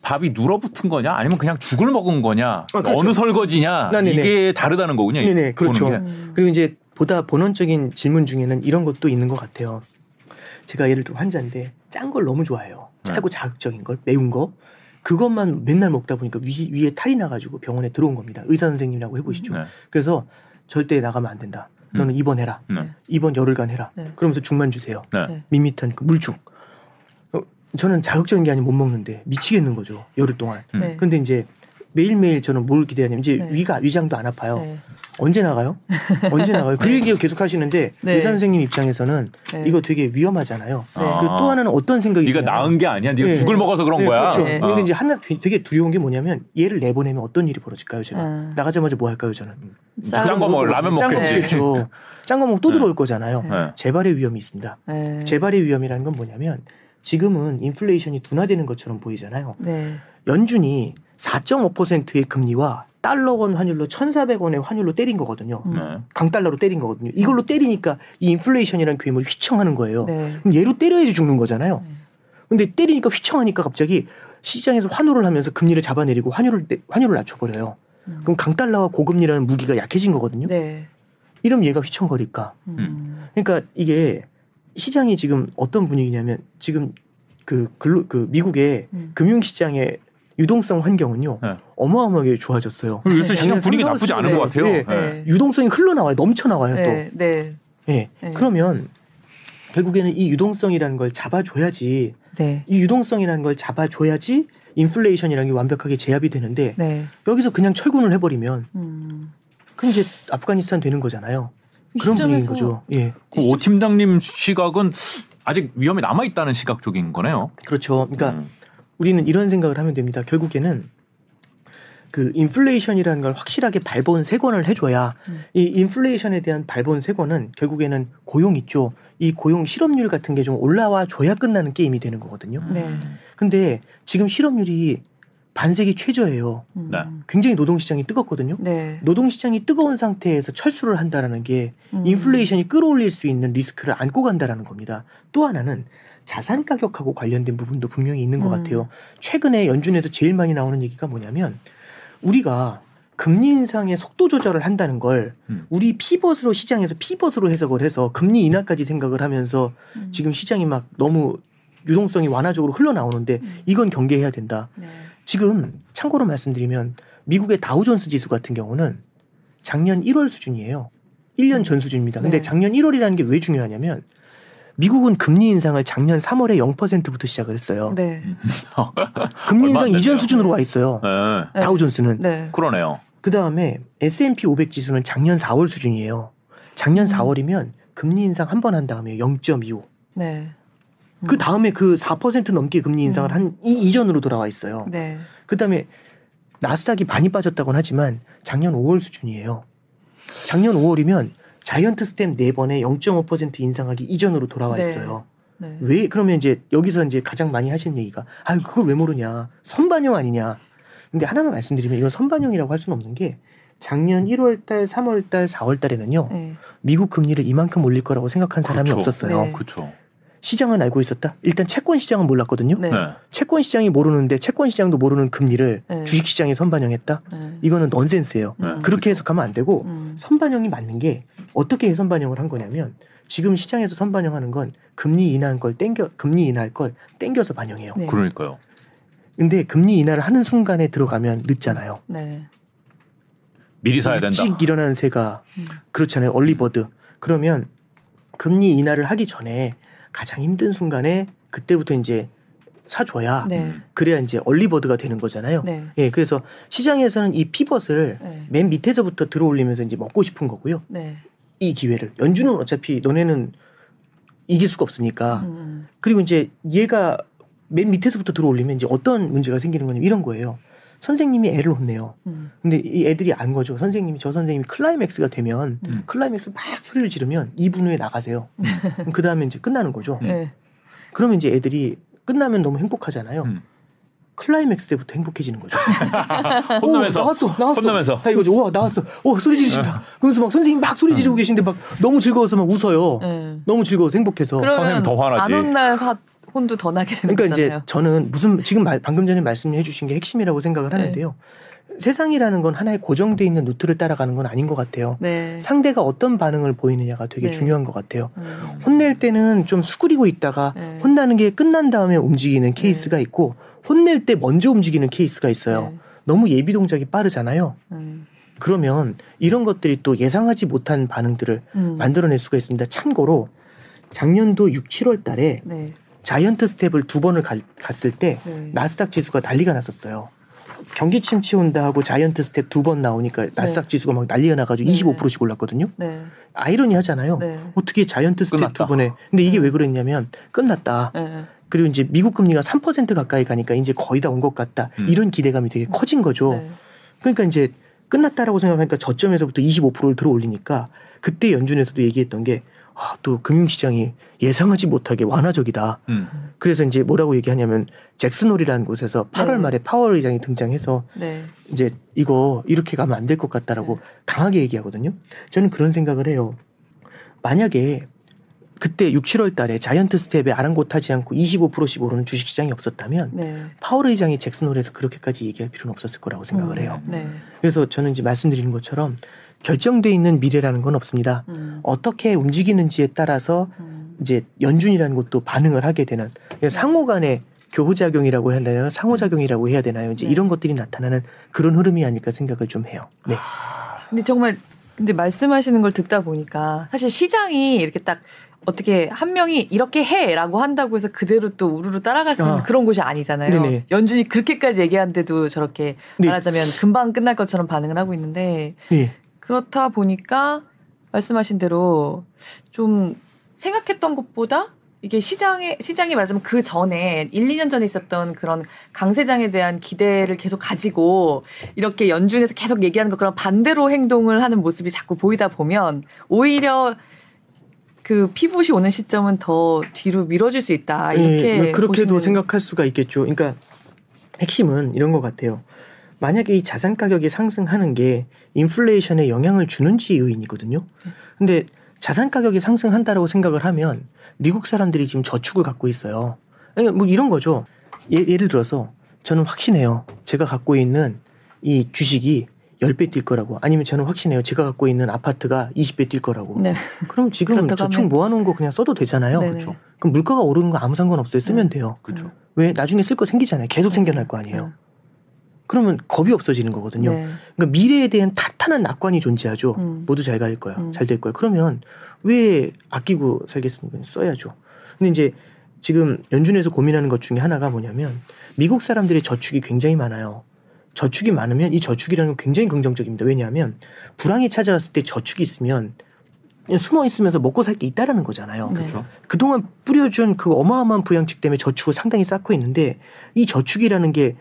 밥이 눌어붙은 거냐 아니면 그냥 죽을 먹은 거냐 그렇죠. 어느 설거지냐 네네네. 이게 다르다는 거군요. 네네 그렇죠. 음. 그리고 이제 보다 본원적인 질문 중에는 이런 것도 있는 것 같아요. 제가 예를 들어 환자인데 짠 걸 너무 좋아해요. 네. 짜고 자극적인 걸 매운 거 그것만 맨날 먹다 보니까 위, 위에 탈이 나가지고 병원에 들어온 겁니다. 의사 선생님이라고 해보시죠. 네. 그래서 절대 나가면 안 된다. 너는 입원해라. 네. 입원 열흘간 해라. 네. 그러면서 죽만 주세요. 네. 네. 밋밋한 그 물죽. 어, 저는 자극적인 게 아니면 못 먹는데 미치겠는 거죠. 열흘 동안. 음. 네. 근데 이제 매일매일 저는 뭘 기대하냐면 이제 네. 위가 위장도 안 아파요. 네. 언제 나가요? 언제 나가요? 그 얘기 계속 하시는데 네. 의사 선생님 입장에서는 네. 이거 되게 위험하잖아요. 네. 아. 그리고 또 하나는 어떤 생각이 네가 나은 게 아니야. 네가 네. 죽을 먹어서 그런 네, 거야. 그렇죠. 네. 어. 근데 이제 하나 되게 두려운 게 뭐냐면 얘를 내보내면 어떤 일이 벌어질까요, 제가? 아. 나가자마자 뭐 할까요, 저는? 짠 짠거 먹어 라면 먹겠지. 먹겠죠. 짠거 먹고 또 네. 들어올 거잖아요. 네. 재발의 위험이 있습니다. 네. 재발의 위험이라는 건 뭐냐면 지금은 인플레이션이 둔화되는 것처럼 보이잖아요. 네. 연준이 4.5%의 금리와 달러 원 환율로 1,400원의 환율로 때린 거거든요. 음. 네. 강달러로 때린 거거든요. 이걸로 때리니까 이 인플레이션이라는 괴물 휘청하는 거예요. 네. 그럼 얘로 때려야지 죽는 거잖아요. 네. 근데 때리니까 휘청하니까 갑자기 시장에서 환호를 하면서 금리를 잡아내리고 환율을 내- 환율을 낮춰버려요. 음. 그럼 강달러와 고금리라는 무기가 약해진 거거든요. 네. 이러면 얘가 휘청거릴까? 음. 그러니까 이게 시장이 지금 어떤 분위기냐면 지금 그 글로 그 미국의 음. 금융 시장의 유동성 환경은요 네. 어마어마하게 좋아졌어요. 요새 네. 시장 분위기 나쁘지 않은 것 같아요. 네. 네. 유동성이 흘러나와요. 넘쳐나와요 네. 네. 또. 예. 네. 그러면 결국에는 이 유동성이라는 걸 잡아줘야지 네. 이 유동성이라는 걸 잡아줘야지 인플레이션이라는 게 완벽하게 제압이 되는데 네. 여기서 그냥 철군을 해버리면 음. 그럼 이제 아프가니스탄 되는 거잖아요. 이 그런 분위기인 시점에서 거죠. 예. 그오 팀장님 시각은 아직 위험이 남아 있다는 시각 쪽인 거네요. 그렇죠. 그러니까 음. 우리는 이런 생각을 하면 됩니다. 결국에는 그 인플레이션이라는 걸 확실하게 발본 세권을 해줘야 음. 이 인플레이션에 대한 발본 세권은 결국에는 고용 있죠. 이 고용 실업률 같은 게 좀 올라와 줘야 끝나는 게임이 되는 거거든요. 네. 근데 지금 실업률이 반세기 최저예요. 음. 네. 굉장히 노동시장이 뜨겁거든요. 네. 노동시장이 뜨거운 상태에서 철수를 한다라는 게 음. 인플레이션이 끌어올릴 수 있는 리스크를 안고 간다라는 겁니다. 또 하나는 자산 가격하고 관련된 부분도 분명히 있는 것 음. 같아요. 최근에 연준에서 제일 많이 나오는 얘기가 뭐냐면 우리가 금리 인상의 속도 조절을 한다는 걸 음. 우리 피벗으로 시장에서 피벗으로 해석을 해서 금리 인하까지 생각을 하면서 음. 지금 시장이 막 너무 유동성이 완화적으로 흘러나오는데 음. 이건 경계해야 된다. 네. 지금 참고로 말씀드리면 미국의 다우존스 지수 같은 경우는 작년 1월 수준이에요. 1년 전 수준입니다. 근데 네. 작년 1월이라는 게 왜 중요하냐면 미국은 금리 인상을 작년 3월에 0%부터 시작을 했어요. 네. 금리 인상 이전. 수준으로 와 있어요. 네. 네. 다우존스는. 네. 그러네요. 그 다음에 S&P 500 지수는 작년 4월 수준이에요. 작년 음. 4월이면 금리 인상 한 번 한 다음에 0.25. 네. 그 다음에 그 4% 넘게 금리 인상을 음. 하기 이전으로 돌아와 있어요. 네. 그다음에 나스닥이 많이 빠졌다곤 하지만 작년 5월 수준이에요. 작년 5월이면 자이언트 스텝 4번에 0.5% 인상하기 이전으로 돌아와 네. 있어요. 네. 왜 그러면 이제 여기서 이제 가장 많이 하시는 얘기가 아 그걸 왜 모르냐 선반영 아니냐. 근데 하나만 말씀드리면 이건 선반영이라고 할 수는 없는 게 작년 1월달, 3월달, 4월달에는요 네. 미국 금리를 이만큼 올릴 거라고 생각한 사람이 그렇죠. 없었어요. 네. 그렇죠. 시장은 알고 있었다. 일단 채권 시장은 몰랐거든요. 네. 네. 채권 시장이 모르는데 채권 시장도 모르는 금리를 네. 주식 시장에 선반영했다. 네. 이거는 넌센스예요. 네. 음. 그렇게 해석하면 안 되고 음. 선반영이 맞는 게 어떻게 선반영을 한 거냐면 지금 시장에서 선반영하는 건 금리 인하한 걸 땡겨 금리 인하할 걸 땡겨서 반영해요. 네. 그러니까요. 근데 금리 인하를 하는 순간에 들어가면 늦잖아요. 네. 미리 사야 된다. 일찍 일어나는 새가 음. 그렇잖아요. 얼리버드. 그러면 금리 인하를 하기 전에 가장 힘든 순간에 그때부터 이제 사줘야 네. 그래야 이제 얼리버드가 되는 거잖아요. 네. 예, 그래서 시장에서는 이 피벗을 네. 맨 밑에서부터 들어올리면서 이제 먹고 싶은 거고요. 네. 이 기회를 연준은 어차피 너네는 이길 수가 없으니까 음. 그리고 이제 얘가 맨 밑에서부터 들어올리면 이제 어떤 문제가 생기는 거냐면 이런 거예요. 선생님이 애를 혼내요. 음. 근데 이 애들이 안 거죠. 선생님이 저 선생님이 클라이맥스가 되면 음. 클라이맥스 막 소리를 지르면 2분 후에 나가세요. 그 다음에 이제 끝나는 거죠. 네. 그러면 이제 애들이 끝나면 너무 행복하잖아요. 음. 클라이맥스 때부터 행복해지는 거죠. 혼나면서 오, 나왔어, 나왔어. 혼나면서. 다 이거죠. 와, 나왔어. 어, 소리 지르신다. 그러면서 막 선생님 막 소리 지르고 계신데 막 너무 즐거워서 막 웃어요. 네. 너무 즐거워서 행복해서. 선생님 더 화나지. 안온날 혼도 더 나게 되는 그러니까 이제 거잖아요. 저는 무슨 지금 말- 방금 전에 말씀해 주신 게 핵심이라고 생각을 네. 하는데요. 세상이라는 건 하나의 고정돼 있는 루트를 따라가는 건 아닌 것 같아요. 네. 상대가 어떤 반응을 보이느냐가 되게 네. 중요한 것 같아요. 음. 혼낼 때는 좀 수그리고 있다가 네. 혼나는 게 끝난 다음에 움직이는 케이스가 있고 혼낼 때 먼저 움직이는 케이스가 있어요. 네. 너무 예비 동작이 빠르잖아요. 음. 그러면 이런 것들이 또 예상하지 못한 반응들을 음. 만들어낼 수가 있습니다. 참고로 작년도 6, 7월 달에 네. 자이언트 스텝을 두 번을 갈- 갔을 때 네. 나스닥 지수가 난리가 났었어요. 경기 침체 온다 하고 자이언트 스텝 두 번 나오니까 나스닥 지수가 막 난리가 나가지고 네. 25%씩 올랐거든요. 네. 아이러니하잖아요. 네. 어떻게 자이언트 스텝 끝났다. 두 번에 근데 이게 네. 왜 그랬냐면 끝났다. 네. 그리고 이제 미국 금리가 3% 가까이 가니까 이제 거의 다 온 것 같다. 음. 이런 기대감이 되게 커진 거죠. 네. 그러니까 이제 끝났다라고 생각하니까 저점에서부터 25%를 들어 올리니까 그때 연준에서도 얘기했던 게 아, 또 금융시장이 예상하지 못하게 완화적이다. 음. 그래서 이제 뭐라고 얘기하냐면 잭슨홀이라는 곳에서 8월 네. 말에 파월 의장이 등장해서 네. 이제 이거 이렇게 가면 안 될 것 같다라고 네. 강하게 얘기하거든요. 저는 그런 생각을 해요. 만약에 그때 6, 7월 달에 자이언트 스텝에 아랑곳하지 않고 25%씩 오르는 주식시장이 없었다면 네. 파월 의장이 잭슨홀에서 그렇게까지 얘기할 필요는 없었을 거라고 생각을 음. 해요. 네. 그래서 저는 이제 말씀드리는 것처럼 결정돼 있는 미래라는 건 없습니다. 음. 어떻게 움직이는지에 따라서 음. 이제 연준이라는 것도 반응을 하게 되는 상호 간의 교호작용이라고 해야 되나요? 상호작용이라고 해야 되나요? 이제 네. 이런 것들이 나타나는 그런 흐름이 아닐까 생각을 좀 해요. 네. 근데 정말 근데 말씀하시는 걸 듣다 보니까 사실 시장이 이렇게 딱 어떻게 한 명이 이렇게 해라고 한다고 해서 그대로 또 우르르 따라갈 수 있는 아. 그런 곳이 아니잖아요. 네네. 연준이 그렇게까지 얘기하는데도 저렇게 네. 말하자면 금방 끝날 것처럼 반응을 하고 있는데 네. 그렇다 보니까 말씀하신 대로 좀 생각했던 것보다 이게 시장에 시장이 말하자면 그 전에 1, 2년 전에 있었던 그런 강세장에 대한 기대를 계속 가지고 이렇게 연준에서 계속 얘기하는 것처럼 반대로 행동을 하는 모습이 자꾸 보이다 보면 오히려 그 피봇이 오는 시점은 더 뒤로 미뤄질 수 있다. 이렇게 예, 그렇게도 생각할 수가 있겠죠. 그러니까 핵심은 이런 것 같아요. 만약에 이 자산 가격이 상승하는 게 인플레이션에 영향을 주는지 요인이거든요. 근데 자산 가격이 상승한다라고 생각을 하면 미국 사람들이 지금 저축을 갖고 있어요. 그러니까 뭐 이런 거죠. 예, 예를 들어서 저는 확신해요. 제가 갖고 있는 이 주식이 10배 뛸 거라고 아니면 저는 확신해요. 제가 갖고 있는 아파트가 20배 뛸 거라고. 네. 그럼 지금 저축 하면- 모아놓은 거 그냥 써도 되잖아요. 네네. 그렇죠. 그럼 물가가 오르는 거 아무 상관없어요. 쓰면 돼요. 그렇죠. 왜 나중에 쓸 거 생기잖아요. 계속 생겨날 거 아니에요. 그러면 겁이 없어지는 거거든요. 네. 그러니까 미래에 대한 탄탄한 낙관이 존재하죠. 음. 모두 잘 갈 거야. 음. 잘될 거야. 그러면 왜 아끼고 살겠습니까? 써야죠. 근데 이제 지금 연준에서 고민하는 것 중에 하나가 뭐냐면 미국 사람들의 저축이 굉장히 많아요. 저축이 많으면 이 저축이라는 건 굉장히 긍정적입니다. 왜냐하면 불황이 찾아왔을 때 저축이 있으면 숨어 있으면서 먹고 살 게 있다라는 거잖아요. 네. 그렇죠. 그동안 뿌려준 그 어마어마한 부양책 때문에 저축을 상당히 쌓고 있는데 이 저축이라는 게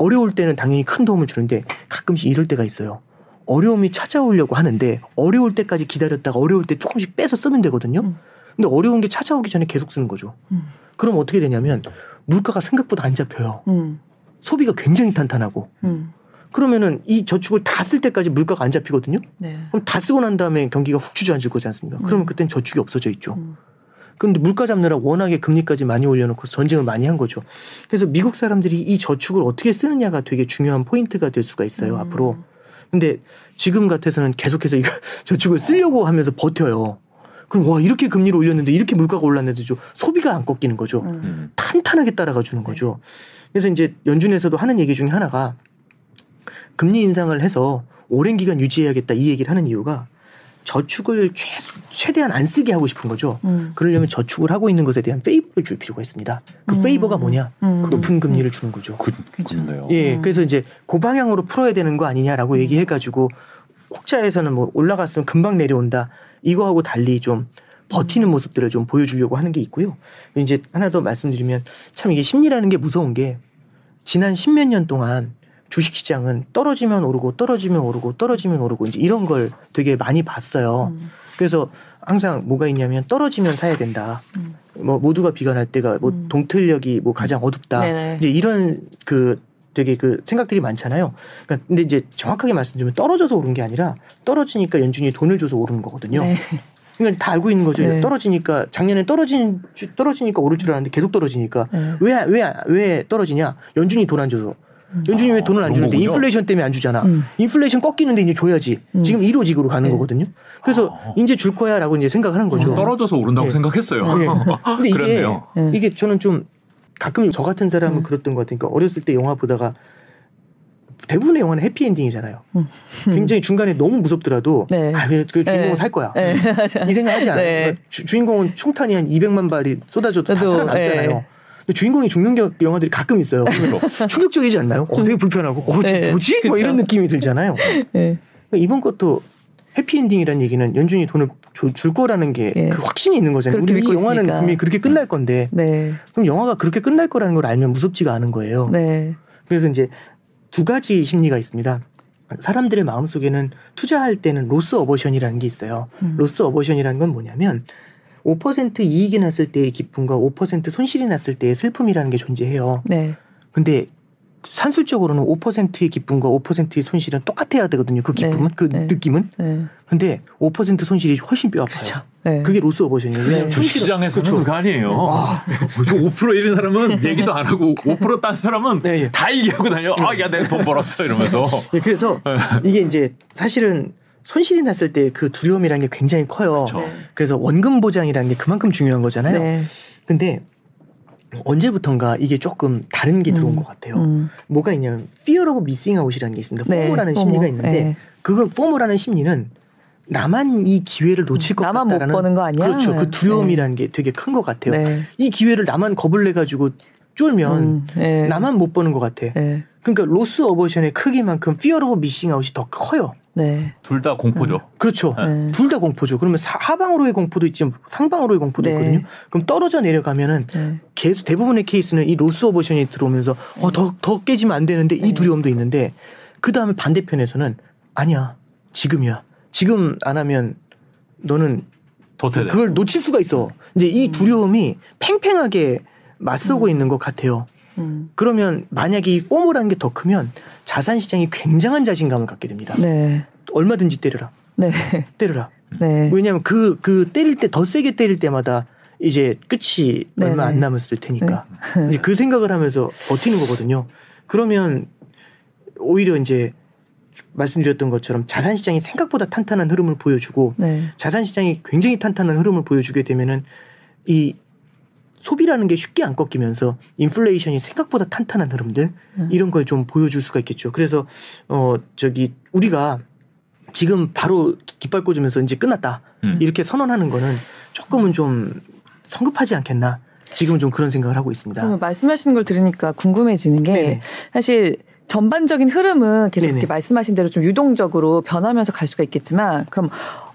어려울 때는 당연히 큰 도움을 주는데 가끔씩 이럴 때가 있어요. 어려움이 찾아오려고 하는데 어려울 때까지 기다렸다가 어려울 때 조금씩 빼서 쓰면 되거든요. 음. 근데 어려운 게 찾아오기 전에 계속 쓰는 거죠. 음. 그럼 어떻게 되냐면 물가가 생각보다 안 잡혀요. 음. 소비가 굉장히 탄탄하고 음. 그러면은 이 저축을 다 쓸 때까지 물가가 안 잡히거든요. 네. 그럼 다 쓰고 난 다음에 경기가 훅 주저앉을 거지 않습니까? 그러면 음. 그땐 저축이 없어져 있죠. 음. 그런데 물가 잡느라 워낙에 금리까지 많이 올려놓고 전쟁을 많이 한 거죠. 그래서 미국 사람들이 이 저축을 어떻게 쓰느냐가 되게 중요한 포인트가 될 수가 있어요, 음. 앞으로. 근데 지금 같아서는 계속해서 이거 저축을 쓰려고 하면서 버텨요. 그럼 와 이렇게 금리를 올렸는데 이렇게 물가가 올랐는데 좀 소비가 안 꺾이는 거죠. 음. 음. 탄탄하게 따라가 주는 거죠. 그래서 이제 연준에서도 하는 얘기 중에 하나가 금리 인상을 해서 오랜 기간 유지해야겠다 이 얘기를 하는 이유가 저축을 최, 최대한 안 쓰게 하고 싶은 거죠. 음. 그러려면 저축을 하고 있는 것에 대한 페이버를 줄 필요가 있습니다. 그 음. 페이버가 뭐냐? 음. 높은 금리를 주는 거죠. 그. 그렇네요. 예, 음. 그래서 이제 그 방향으로 풀어야 되는 거 아니냐라고 음. 얘기해가지고 혹자에서는 뭐 올라갔으면 금방 내려온다 이거하고 달리 좀 버티는 음. 모습들을 좀 보여주려고 하는 게 있고요. 이제 하나 더 말씀드리면 참 이게 심리라는 게 무서운 게 지난 십몇 년 동안 주식시장은 떨어지면 오르고 떨어지면 오르고 떨어지면 오르고 이제 이런 걸 되게 많이 봤어요. 음. 그래서 항상 뭐가 있냐면 떨어지면 사야 된다. 음. 뭐 모두가 비관할 때가 뭐 음. 동틀력이 뭐 가장 어둡다. 네네. 이제 이런 그 되게 그 생각들이 많잖아요. 그러니까 근데 이제 정확하게 말씀드리면 떨어져서 오른 게 아니라 떨어지니까 연준이 돈을 줘서 오르는 거거든요. 네. 그러니까 다 알고 있는 거죠. 네. 떨어지니까 작년에 떨어진 주- 떨어지니까 오를 줄 알았는데 계속 떨어지니까 네. 왜왜왜 떨어지냐? 연준이 돈 안 줘서. 연준이 왜 돈을 안 주는데 거군요. 인플레이션 때문에 안 주잖아. 음. 인플레이션 꺾이는데 이제 줘야지. 음. 지금 1호직으로 가는 네. 거거든요. 그래서 아. 이제 줄 거야라고 이제 생각하는 거죠. 떨어져서 오른다고 예. 생각했어요. 예. 근데 이게 그렇네요. 네. 이게 저는 좀 가끔 저 같은 사람은 음. 그랬던 것 같아요. 그러니까 어렸을 때 영화 보다가 대부분의 영화는 해피엔딩이잖아요. 음. 굉장히 중간에 너무 무섭더라도 네. 아, 왜그 주인공은 네. 살 거야. 네, 맞아. 이 생각하지 않아요. 네. 그러니까 주, 인공은 총탄이 한 200만 발이 쏟아져도 다 살아남잖아요. 네. 주인공이 죽는 겨- 영화들이 가끔 있어요. 충격적이지 않나요? 어, 되게 불편하고 어, 네, 뭐지? 뭐. 이런 느낌이 들잖아요. 네. 그러니까 이번 것도 해피엔딩이라는 얘기는 연준이 돈을 줘- 줄 거라는 게그 예. 확신이 있는 거잖아요. 우리 이 영화는. 분명히 그렇게 끝날 건데 네. 그럼 영화가 그렇게 끝날 거라는 걸 알면 무섭지가 않은 거예요. 네. 그래서 이제 두 가지 심리가 있습니다. 사람들의 마음속에는 투자할 때는 로스 어버션이라는 게 있어요. 음. 로스 어버션이라는 건 뭐냐면 5% 이익이 났을 때의 기쁨과 5% 손실이 났을 때의 슬픔이라는 게 존재해요. 네. 근데 산술적으로는 5%의 기쁨과 5%의 손실은 똑같아야 되거든요. 그 기쁨은 네, 그 네. 느낌은. 네. 근데 5% 손실이 훨씬 뼈 아파요. 그렇죠. 네. 그게 로스 어버션이에요. 네. 손실은- 주식시장에서는 그렇죠. 그거 아니에요. 아. 5% 이런 사람은 얘기도 안 하고 5%딴 사람은 네, 예. 다 얘기하고 다녀. 아, 야, 내가 돈 벌었어. 이러면서. 예, 그래서 이게 이제 사실은 손실이 났을 때 그 두려움이라는 게 굉장히 커요. 그쵸. 네. 그래서 원금 보장이라는 게 그만큼 중요한 거잖아요. 네. 근데 언제부턴가 이게 조금 다른 게 들어온 음. 것 같아요. 음. 뭐가 있냐면 fear of missing out이라는 게 있습니다. 네. FOMO라는 FOMO. 심리가 있는데 네. 그건 FOMO라는 심리는 나만 이 기회를 놓칠 것 나만 못 같다라는 버는 거 아니야? 그렇죠. 그 네. 두려움이라는 게 되게 큰 것 같아요. 네. 이 기회를 나만 겁을 내 가지고 쫄면 음, 네. 나만 못 버는 것 같아. 네. 그러니까 loss aversion의 크기만큼 fear of missing out이 더 커요. 네. 둘 다 공포죠. 그렇죠. 네. 둘다 공포죠. 그러면 사- 하방으로의 공포도 있지만 상방으로의 공포도 네. 있거든요. 그럼 떨어져 내려가면은 네. 계속 대부분의 케이스는 이 로스 오버션이 들어오면서 어, 더, 더 깨지면 안 되는데 이 네. 두려움도 있는데 그 다음에 반대편에서는 아니야. 지금이야. 지금 안 하면 너는 도태돼. 그걸 놓칠 수가 있어. 이제 이 음. 두려움이 팽팽하게 맞서고 있는 것 같아요. 음. 그러면 만약에 이 포모라는 게 더 크면 자산 시장이 굉장한 자신감을 갖게 됩니다. 네. 얼마든지 때려라. 네. 때려라. 네. 왜냐하면 그, 그 때릴 때 더 세게 때릴 때마다 이제 끝이 네네. 얼마 안 남았을 테니까 이제 그 생각을 하면서 버티는 거거든요. 그러면 오히려 이제 말씀드렸던 것처럼 자산 시장이 생각보다 탄탄한 흐름을 보여주고 네. 자산 시장이 굉장히 탄탄한 흐름을 보여주게 되면은 이 소비라는 게 쉽게 안 꺾이면서 인플레이션이 생각보다 탄탄한 흐름들 음. 이런 걸 좀 보여줄 수가 있겠죠. 그래서 어 저기 우리가 지금 바로 깃발 꽂으면서 이제 끝났다 음. 이렇게 선언하는 거는 조금은 좀 성급하지 않겠나 지금은 좀 그런 생각을 하고 있습니다. 그러면 말씀하시는 걸 들으니까 궁금해지는 게 네네. 사실 전반적인 흐름은 계속 네네. 이렇게 말씀하신 대로 좀 유동적으로 변하면서 갈 수가 있겠지만 그럼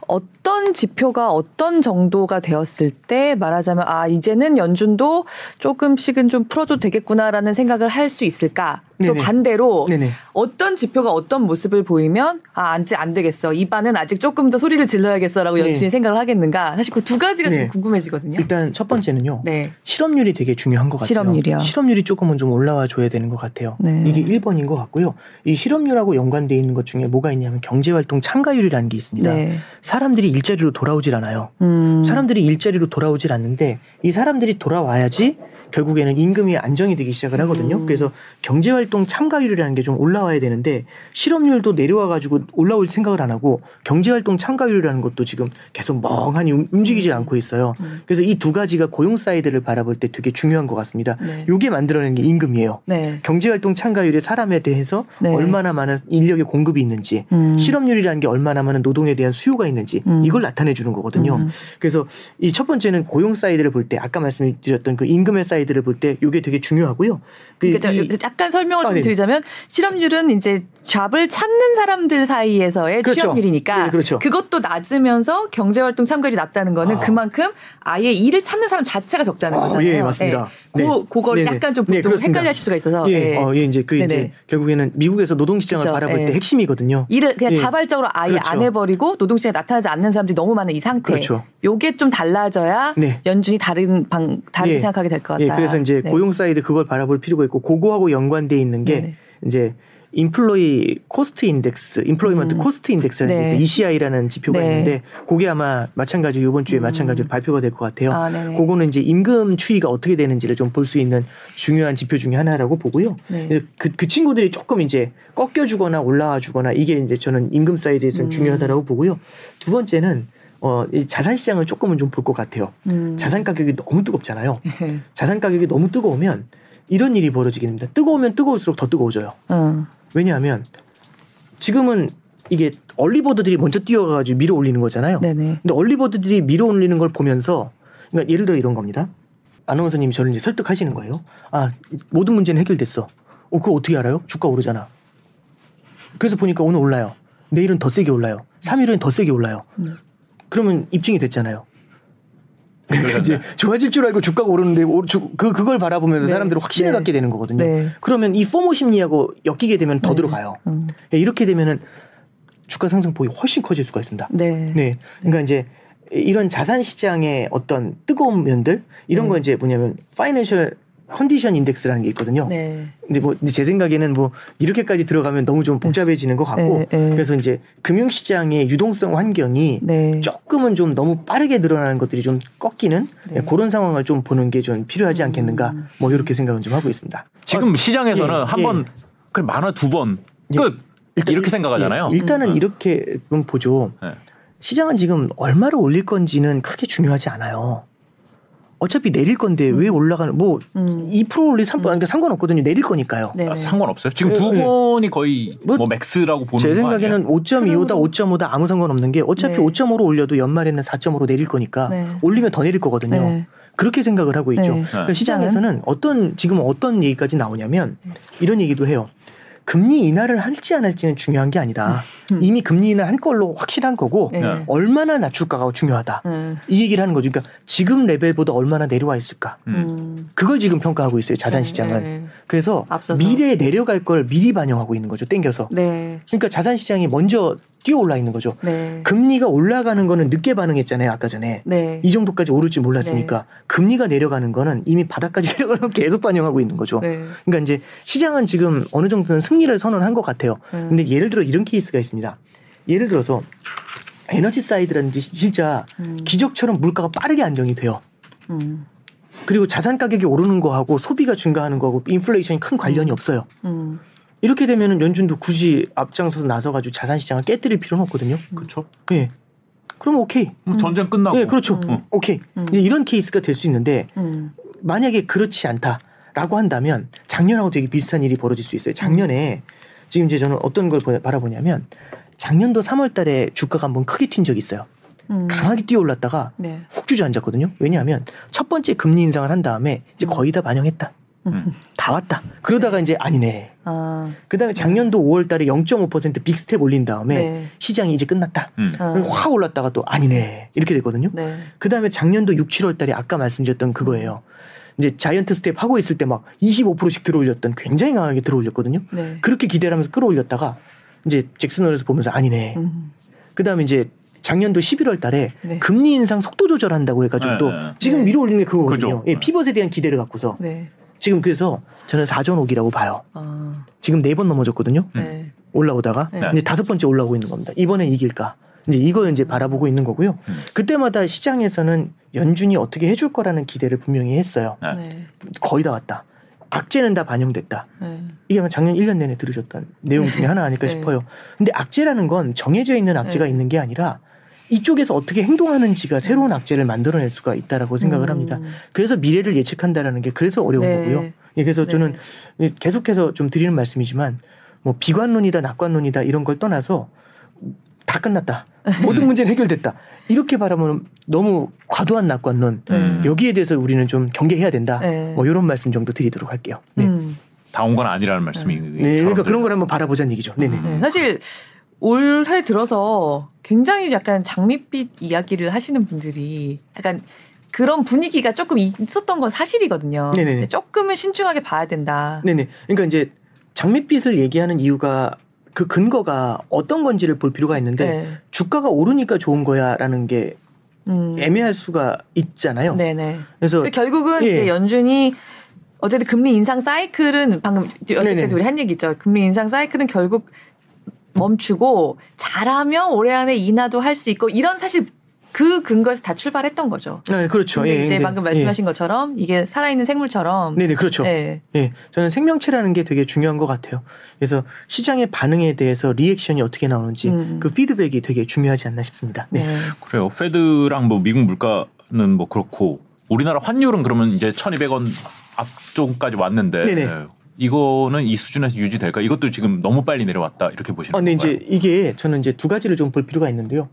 어떤 지표가 어떤 정도가 되었을 때 말하자면 아 이제는 연준도 조금씩은 좀 풀어줘도 되겠구나라는 생각을 할 수 있을까? 또 네네. 반대로 네네. 어떤 지표가 어떤 모습을 보이면 아 안지 안 되겠어 이 반은 아직 조금 더 소리를 질러야겠어라고 네. 연준이 생각을 하겠는가? 사실 그 두 가지가 네. 좀 궁금해지거든요. 일단 첫 번째는요. 네, 실업률이 되게 중요한 것 같아요. 실업률이요. 실업률이 조금은 좀 올라와 줘야 되는 것 같아요. 네. 이게 1번인 것 같고요. 이 실업률하고 연관돼 있는 것 중에 뭐가 있냐면 경제활동 참가율이라는 게 있습니다. 네, 사람들이 일자리로 돌아오질 않아요. 음, 사람들이 일자리로 돌아오질 않는데 이 사람들이 돌아와야지 결국에는 임금이 안정이 되기 시작을 하거든요. 음. 그래서 경제활동 참가율이라는 게 좀 올라와야 되는데 실업률도 내려와 가지고 올라올 생각을 안 하고 경제활동 참가율이라는 것도 지금 계속 멍하니 움- 움직이지 않고 있어요. 음. 그래서 이 두 가지가 고용 사이드를 바라볼 때 되게 중요한 것 같습니다. 네. 요게 만들어낸 게 임금이에요. 네. 경제활동 참가율이 사람에 대해서 네. 얼마나 많은 인력의 공급이 있는지 음. 실업률이라는 게 얼마나 많은 노동에 대한 수요가 있는지 음. 이걸 나타내 주는 거거든요. 음. 그래서 이 첫 번째는 고용 사이드를 볼 때 아까 말씀드렸던 그 임금의 사이드 를 볼 때 이게 되게 중요하고요. 그 그러니까 이- 저- 약간 설명을 아, 좀 네. 드리자면 실업률은 이제 잡을 찾는 사람들 사이에서의 그렇죠. 취업률이니까 네, 그렇죠. 것도 낮으면서 경제활동 참가율이 낮다는 거는 아. 그만큼 아예 일을 찾는 사람 자체가 적다는 아, 거잖아요. 예, 맞습니다. 네. 네. 고, 그걸 네네. 약간 좀 네, 보통 그렇습니다. 헷갈려 하실 수가 있어서 예, 예. 어, 예, 이제 그 이제 네네. 결국에는 미국에서 노동시장을 그렇죠. 바라볼 예. 때 핵심이거든요. 일을 그냥 예. 자발적으로 아예 그렇죠. 안 해버리고 노동시장에 나타나지 않는 사람들이 너무 많은 이 상태. 그렇죠. 요게 좀 달라져야 네. 연준이 다른 방 예. 생각하게 될 것 같다. 예, 그래서 이제 네. 고용 사이드 그걸 바라볼 필요가 있고 그거하고 연관돼 있는 게 네네. 이제 employ cost index, employment 음. cost index라는 게 네. 있어요. ECI라는 지표가 네. 있는데 그게 아마 마찬가지로 이번 주에 음. 마찬가지로 발표가 될 것 같아요. 아, 네네. 그거는 이제 임금 추이가 어떻게 되는지를 좀 볼 수 있는 중요한 지표 중에 하나라고 보고요. 네. 그, 그 친구들이 조금 이제 꺾여주거나 올라와 주거나 이게 이제 저는 임금 사이드에서는 음. 중요하다라고 보고요. 두 번째는 어, 이 자산 시장을 조금은 좀 볼 것 같아요. 음. 자산 가격이 너무 뜨겁잖아요. 예. 자산 가격이 너무 뜨거우면 이런 일이 벌어지게 됩니다. 뜨거우면 뜨거울수록 더 뜨거워져요. 어. 왜냐하면 지금은 이게 얼리버드들이 먼저 뛰어가가지고 밀어 올리는 거잖아요. 네네. 근데 얼리버드들이 밀어 올리는 걸 보면서 그러니까 예를 들어 이런 겁니다. 아나운서님이 저를 이제 설득하시는 거예요. 아 모든 문제는 해결됐어. 어 그거 어떻게 알아요? 주가 오르잖아. 그래서 보니까 오늘 올라요. 내일은 더 세게 올라요. 3일은 더 세게 올라요. 음. 그러면 입증이 됐잖아요. 그러니까. 이제 좋아질 줄 알고 주가가 오르는데 오- 주- 그 그걸 바라보면서 네. 사람들은 확신을 네. 갖게 되는 거거든요. 네. 그러면 이 포모 심리하고 엮이게 되면 더 네. 들어가요. 음. 예, 이렇게 되면은 주가 상승 폭이 훨씬 커질 수가 있습니다. 네. 네. 그러니까 이제 이런 자산 시장의 어떤 뜨거운 면들 이런 네. 거 이제 뭐냐면 파이낸셜 컨디션 인덱스라는 게 있거든요. 네. 근데 뭐 제 생각에는 뭐 이렇게까지 들어가면 너무 좀 복잡해지는 것 같고 네, 네. 그래서 이제 금융 시장의 유동성 환경이 네. 조금은 좀 너무 빠르게 늘어나는 것들이 좀 꺾이는 네. 그런 상황을 좀 보는 게 좀 필요하지 않겠는가 음. 뭐 이렇게 생각은 좀 하고 있습니다. 지금 시장에서는 예, 한 예. 번, 그 많아 두 번, 예. 끝! 일단 이렇게 일- 생각하잖아요. 예, 일단은 음. 이렇게 좀 보죠. 네. 시장은 지금 얼마를 올릴 건지는 크게 중요하지 않아요. 어차피 내릴 건데 왜 올라가는 뭐 음. 2% 올리 3% 그러니까 상관없거든요. 내릴 거니까요. 네. 아, 상관없어요. 지금 예, 두 예. 번이 거의 뭐, 뭐, max라고 보는 제 생각에는 아니에요? 5.25다 흐름으로. 5.5다 아무 상관없는 게 어차피 네. 5.5로 올려도 연말에는 4.5로 내릴 거니까 네. 올리면 더 내릴 거거든요. 네. 그렇게 생각을 하고 있죠. 네. 그러니까 시장에서는 어떤 지금 어떤 얘기까지 나오냐면 이런 얘기도 해요. 금리 인하를 할지 안 할지는 중요한 게 아니다. 음. 이미 금리 인하 한 걸로 확실한 거고 네. 네. 얼마나 낮출까가 중요하다. 네. 이 얘기를 하는 거죠. 그러니까 지금 레벨보다 얼마나 내려와 있을까. 음. 음. 그걸 지금 평가하고 있어요. 자산 시장은. 네. 그래서 앞서서. 미래에 내려갈 걸 미리 반영하고 있는 거죠. 땡겨서. 네. 그러니까 자산 시장이 먼저 뛰어 올라 있는 거죠. 네. 금리가 올라가는 거는 늦게 반응했잖아요. 아까 전에. 네. 이 정도까지 오를 줄 몰랐으니까 금리가 내려가는 거는 이미 바닥까지 내려가는 거 계속 반영하고 있는 거죠. 네. 그러니까 이제 시장은 지금 어느 정도는 승리를 선언한 것 같아요. 음. 근데 예를 들어 이런 케이스가 있습니다. 예를 들어서 에너지 사이드라든지 진짜 음. 기적처럼 물가가 빠르게 안정이 돼요. 음. 그리고 자산 가격이 오르는 거하고 소비가 증가하는 거하고 인플레이션이 큰 관련이 없어요. 음. 이렇게 되면은 연준도 굳이 앞장서서 나서가지고 자산 시장을 깨뜨릴 필요는 없거든요. 그렇죠. 예. 그럼 오케이. 뭐 전쟁 끝나고. 예, 그렇죠. 음. 오케이. 음. 이제 이런 케이스가 될 수 있는데 음. 만약에 그렇지 않다라고 한다면 작년하고 되게 비슷한 일이 벌어질 수 있어요. 작년에 지금 이제 저는 어떤 걸 보- 바라보냐면 작년도 3월 달에 주가가 한번 크게 튄 적이 있어요. 음. 강하게 뛰어올랐다가 네. 훅 주저앉았거든요. 왜냐하면 첫 번째 금리 인상을 한 다음에 이제 거의 다 반영했다. 음. 다 왔다. 그러다가 이제 아니네. 아. 그다음에 작년도 5월 달에 0.5% 빅스텝 올린 다음에 네. 시장이 이제 끝났다. 음. 아. 확 올랐다가 또 아니네. 이렇게 됐거든요. 네. 그다음에 작년도 6, 7월 달에 아까 말씀드렸던 그거예요. 이제 자이언트 스텝 하고 있을 때 막 25%씩 들어올렸던 굉장히 강하게 들어올렸거든요. 네. 그렇게 기대를 하면서 끌어올렸다가 이제 잭슨홀에서 보면서 아니네. 음. 그다음에 이제 작년도 11월 달에 네. 금리 인상 속도 조절한다고 해가지고 네, 또 네. 지금 네. 밀어 올리는 게 그거거든요. 그죠. 예, 피벗에 대한 기대를 갖고서 네. 지금 그래서 저는 사전 오기라고 봐요. 아. 지금 네 번 넘어졌거든요. 네. 올라오다가 네. 이제 다섯 번째 올라오고 있는 겁니다. 이번엔 이길까? 이제 이거 이제 바라보고 있는 거고요. 음. 그때마다 시장에서는 연준이 어떻게 해줄 거라는 기대를 분명히 했어요. 네. 네. 거의 다 왔다. 악재는 다 반영됐다. 네. 이게 아마 작년 1년 내내 들으셨던 내용 중에 하나 아닐까 네. 싶어요. 근데 악재라는 건 정해져 있는 악재가 네. 있는 게 아니라 이쪽에서 어떻게 행동하는지가 새로운 악재를 만들어낼 수가 있다라고 생각을 음. 합니다. 그래서 미래를 예측한다라는 게 그래서 어려운 네. 거고요. 예, 그래서 네. 저는 계속해서 좀 드리는 말씀이지만 뭐 비관론이다 낙관론이다 이런 걸 떠나서 다 끝났다. 모든 문제는 해결됐다. 이렇게 바라보면 너무 과도한 낙관론 음. 여기에 대해서 우리는 좀 경계해야 된다. 네. 뭐 이런 말씀 정도 드리도록 할게요. 네. 음. 다온 건 아니라는 말씀이. 네, 그러니까 그런 걸 한번 바라보자는 얘기죠. 네네. 음. 네, 사실 올해 들어서 굉장히 약간 장밋빛 이야기를 하시는 분들이 약간 그런 분위기가 조금 있었던 건 사실이거든요. 네네네. 근데 조금은 신중하게 봐야 된다. 네네. 그러니까 이제 장밋빛을 얘기하는 이유가 그 근거가 어떤 건지를 볼 필요가 있는데 네. 주가가 오르니까 좋은 거야라는 게 음. 애매할 수가 있잖아요. 네네. 그래서 결국은 예. 이제 연준이 어쨌든 금리 인상 사이클은 방금 네네. 여태까지 우리 한 얘기 있죠. 금리 인상 사이클은 결국 멈추고 잘하면 올해 안에 인하도 할 수 있고 이런 사실 그 근거에서 다 출발했던 거죠. 네, 그렇죠. 예, 이제 근데, 방금 말씀하신 것처럼 이게 살아있는 생물처럼 예. 네네 그렇죠. 네. 예, 저는 생명체라는 게 되게 중요한 것 같아요. 그래서 시장의 반응에 대해서 리액션이 어떻게 나오는지 음. 그 피드백이 되게 중요하지 않나 싶습니다. 네. 네. 그래요. 페드랑 뭐 미국 물가는 뭐 그렇고 우리나라 환율은 그러면 이제 1,200원 앞쪽까지 왔는데 네네. 예. 이거는 이 수준에서 유지될까? 이것도 지금 너무 빨리 내려왔다 이렇게 보시는 아, 근데 건가요? 이제 이게 저는 이제 두 가지를 좀 볼 필요가 있는데요.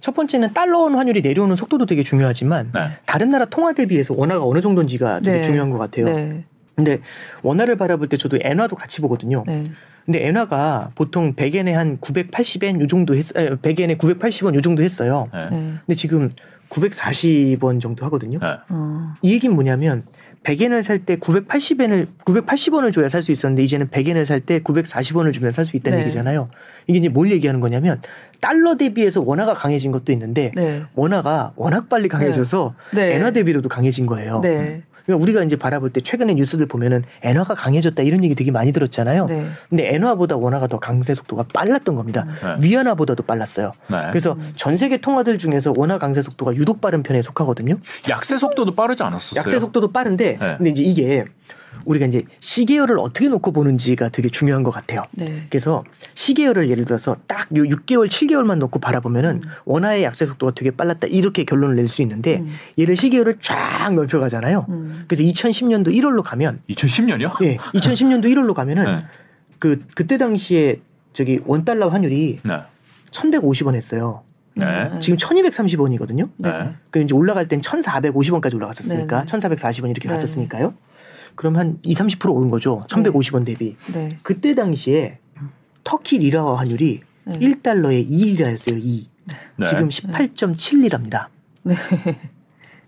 첫 번째는 달러원 환율이 내려오는 속도도 되게 중요하지만 네. 다른 나라 통화 대비해서 원화가 어느 정도인지가 되게 네. 중요한 것 같아요. 네. 근데 원화를 바라볼 때 저도 엔화도 같이 보거든요. 네. 근데 엔화가 보통 100엔에 한 980엔 요 정도 했, 100엔에 980원 요 정도 했어요. 네. 네. 근데 지금 940원 정도 하거든요. 네. 어. 이 얘기는 뭐냐면 100엔을 살 때 980엔을 980원을 줘야 살 수 있었는데 이제는 100엔을 살 때 940원을 주면 살 수 있다는 네. 얘기잖아요. 이게 이제 뭘 얘기하는 거냐면 달러 대비해서 원화가 강해진 것도 있는데 네. 원화가 워낙 빨리 강해져서 네. 엔화 대비로도 강해진 거예요. 네. 그러니까 우리가 이제 바라볼 때 최근에 뉴스들 보면은 엔화가 강해졌다 이런 얘기 되게 많이 들었잖아요. 네. 근데 엔화보다 원화가 더 강세 속도가 빨랐던 겁니다. 네. 위안화보다도 빨랐어요. 네. 그래서 음. 전 세계 통화들 중에서 원화 강세 속도가 유독 빠른 편에 속하거든요. 약세 속도도 빠르지 않았었어요. 약세 속도도 빠른데 네. 근데 이제 이게 우리가 이제 시계열을 어떻게 놓고 보는지가 되게 중요한 것 같아요. 네. 그래서 시계열을 예를 들어서 딱 요 6개월, 7개월만 놓고 바라보면은 음. 원화의 약세 속도가 되게 빨랐다 이렇게 결론을 낼 수 있는데 음. 얘를 시계열을 쫙 넓혀가잖아요. 음. 그래서 2010년도 1월로 가면 2010년이요? 예, 2010년도 1월로 가면은 네. 그 그때 당시에 저기 원 달러 환율이 네. 1,150원 했어요. 네. 지금 1,230원이거든요. 네. 네. 그 이제 올라갈 땐 1,450원까지 올라갔었으니까 네, 네. 1,440원 이렇게 네. 갔었으니까요. 그럼 한 2, 30% 오른 거죠. 1150원 대비. 네. 그때 당시에 터키 리라화 환율이 네. 1달러에 2리라였어요. 2. 네. 지금 18.7리랍니다. 네.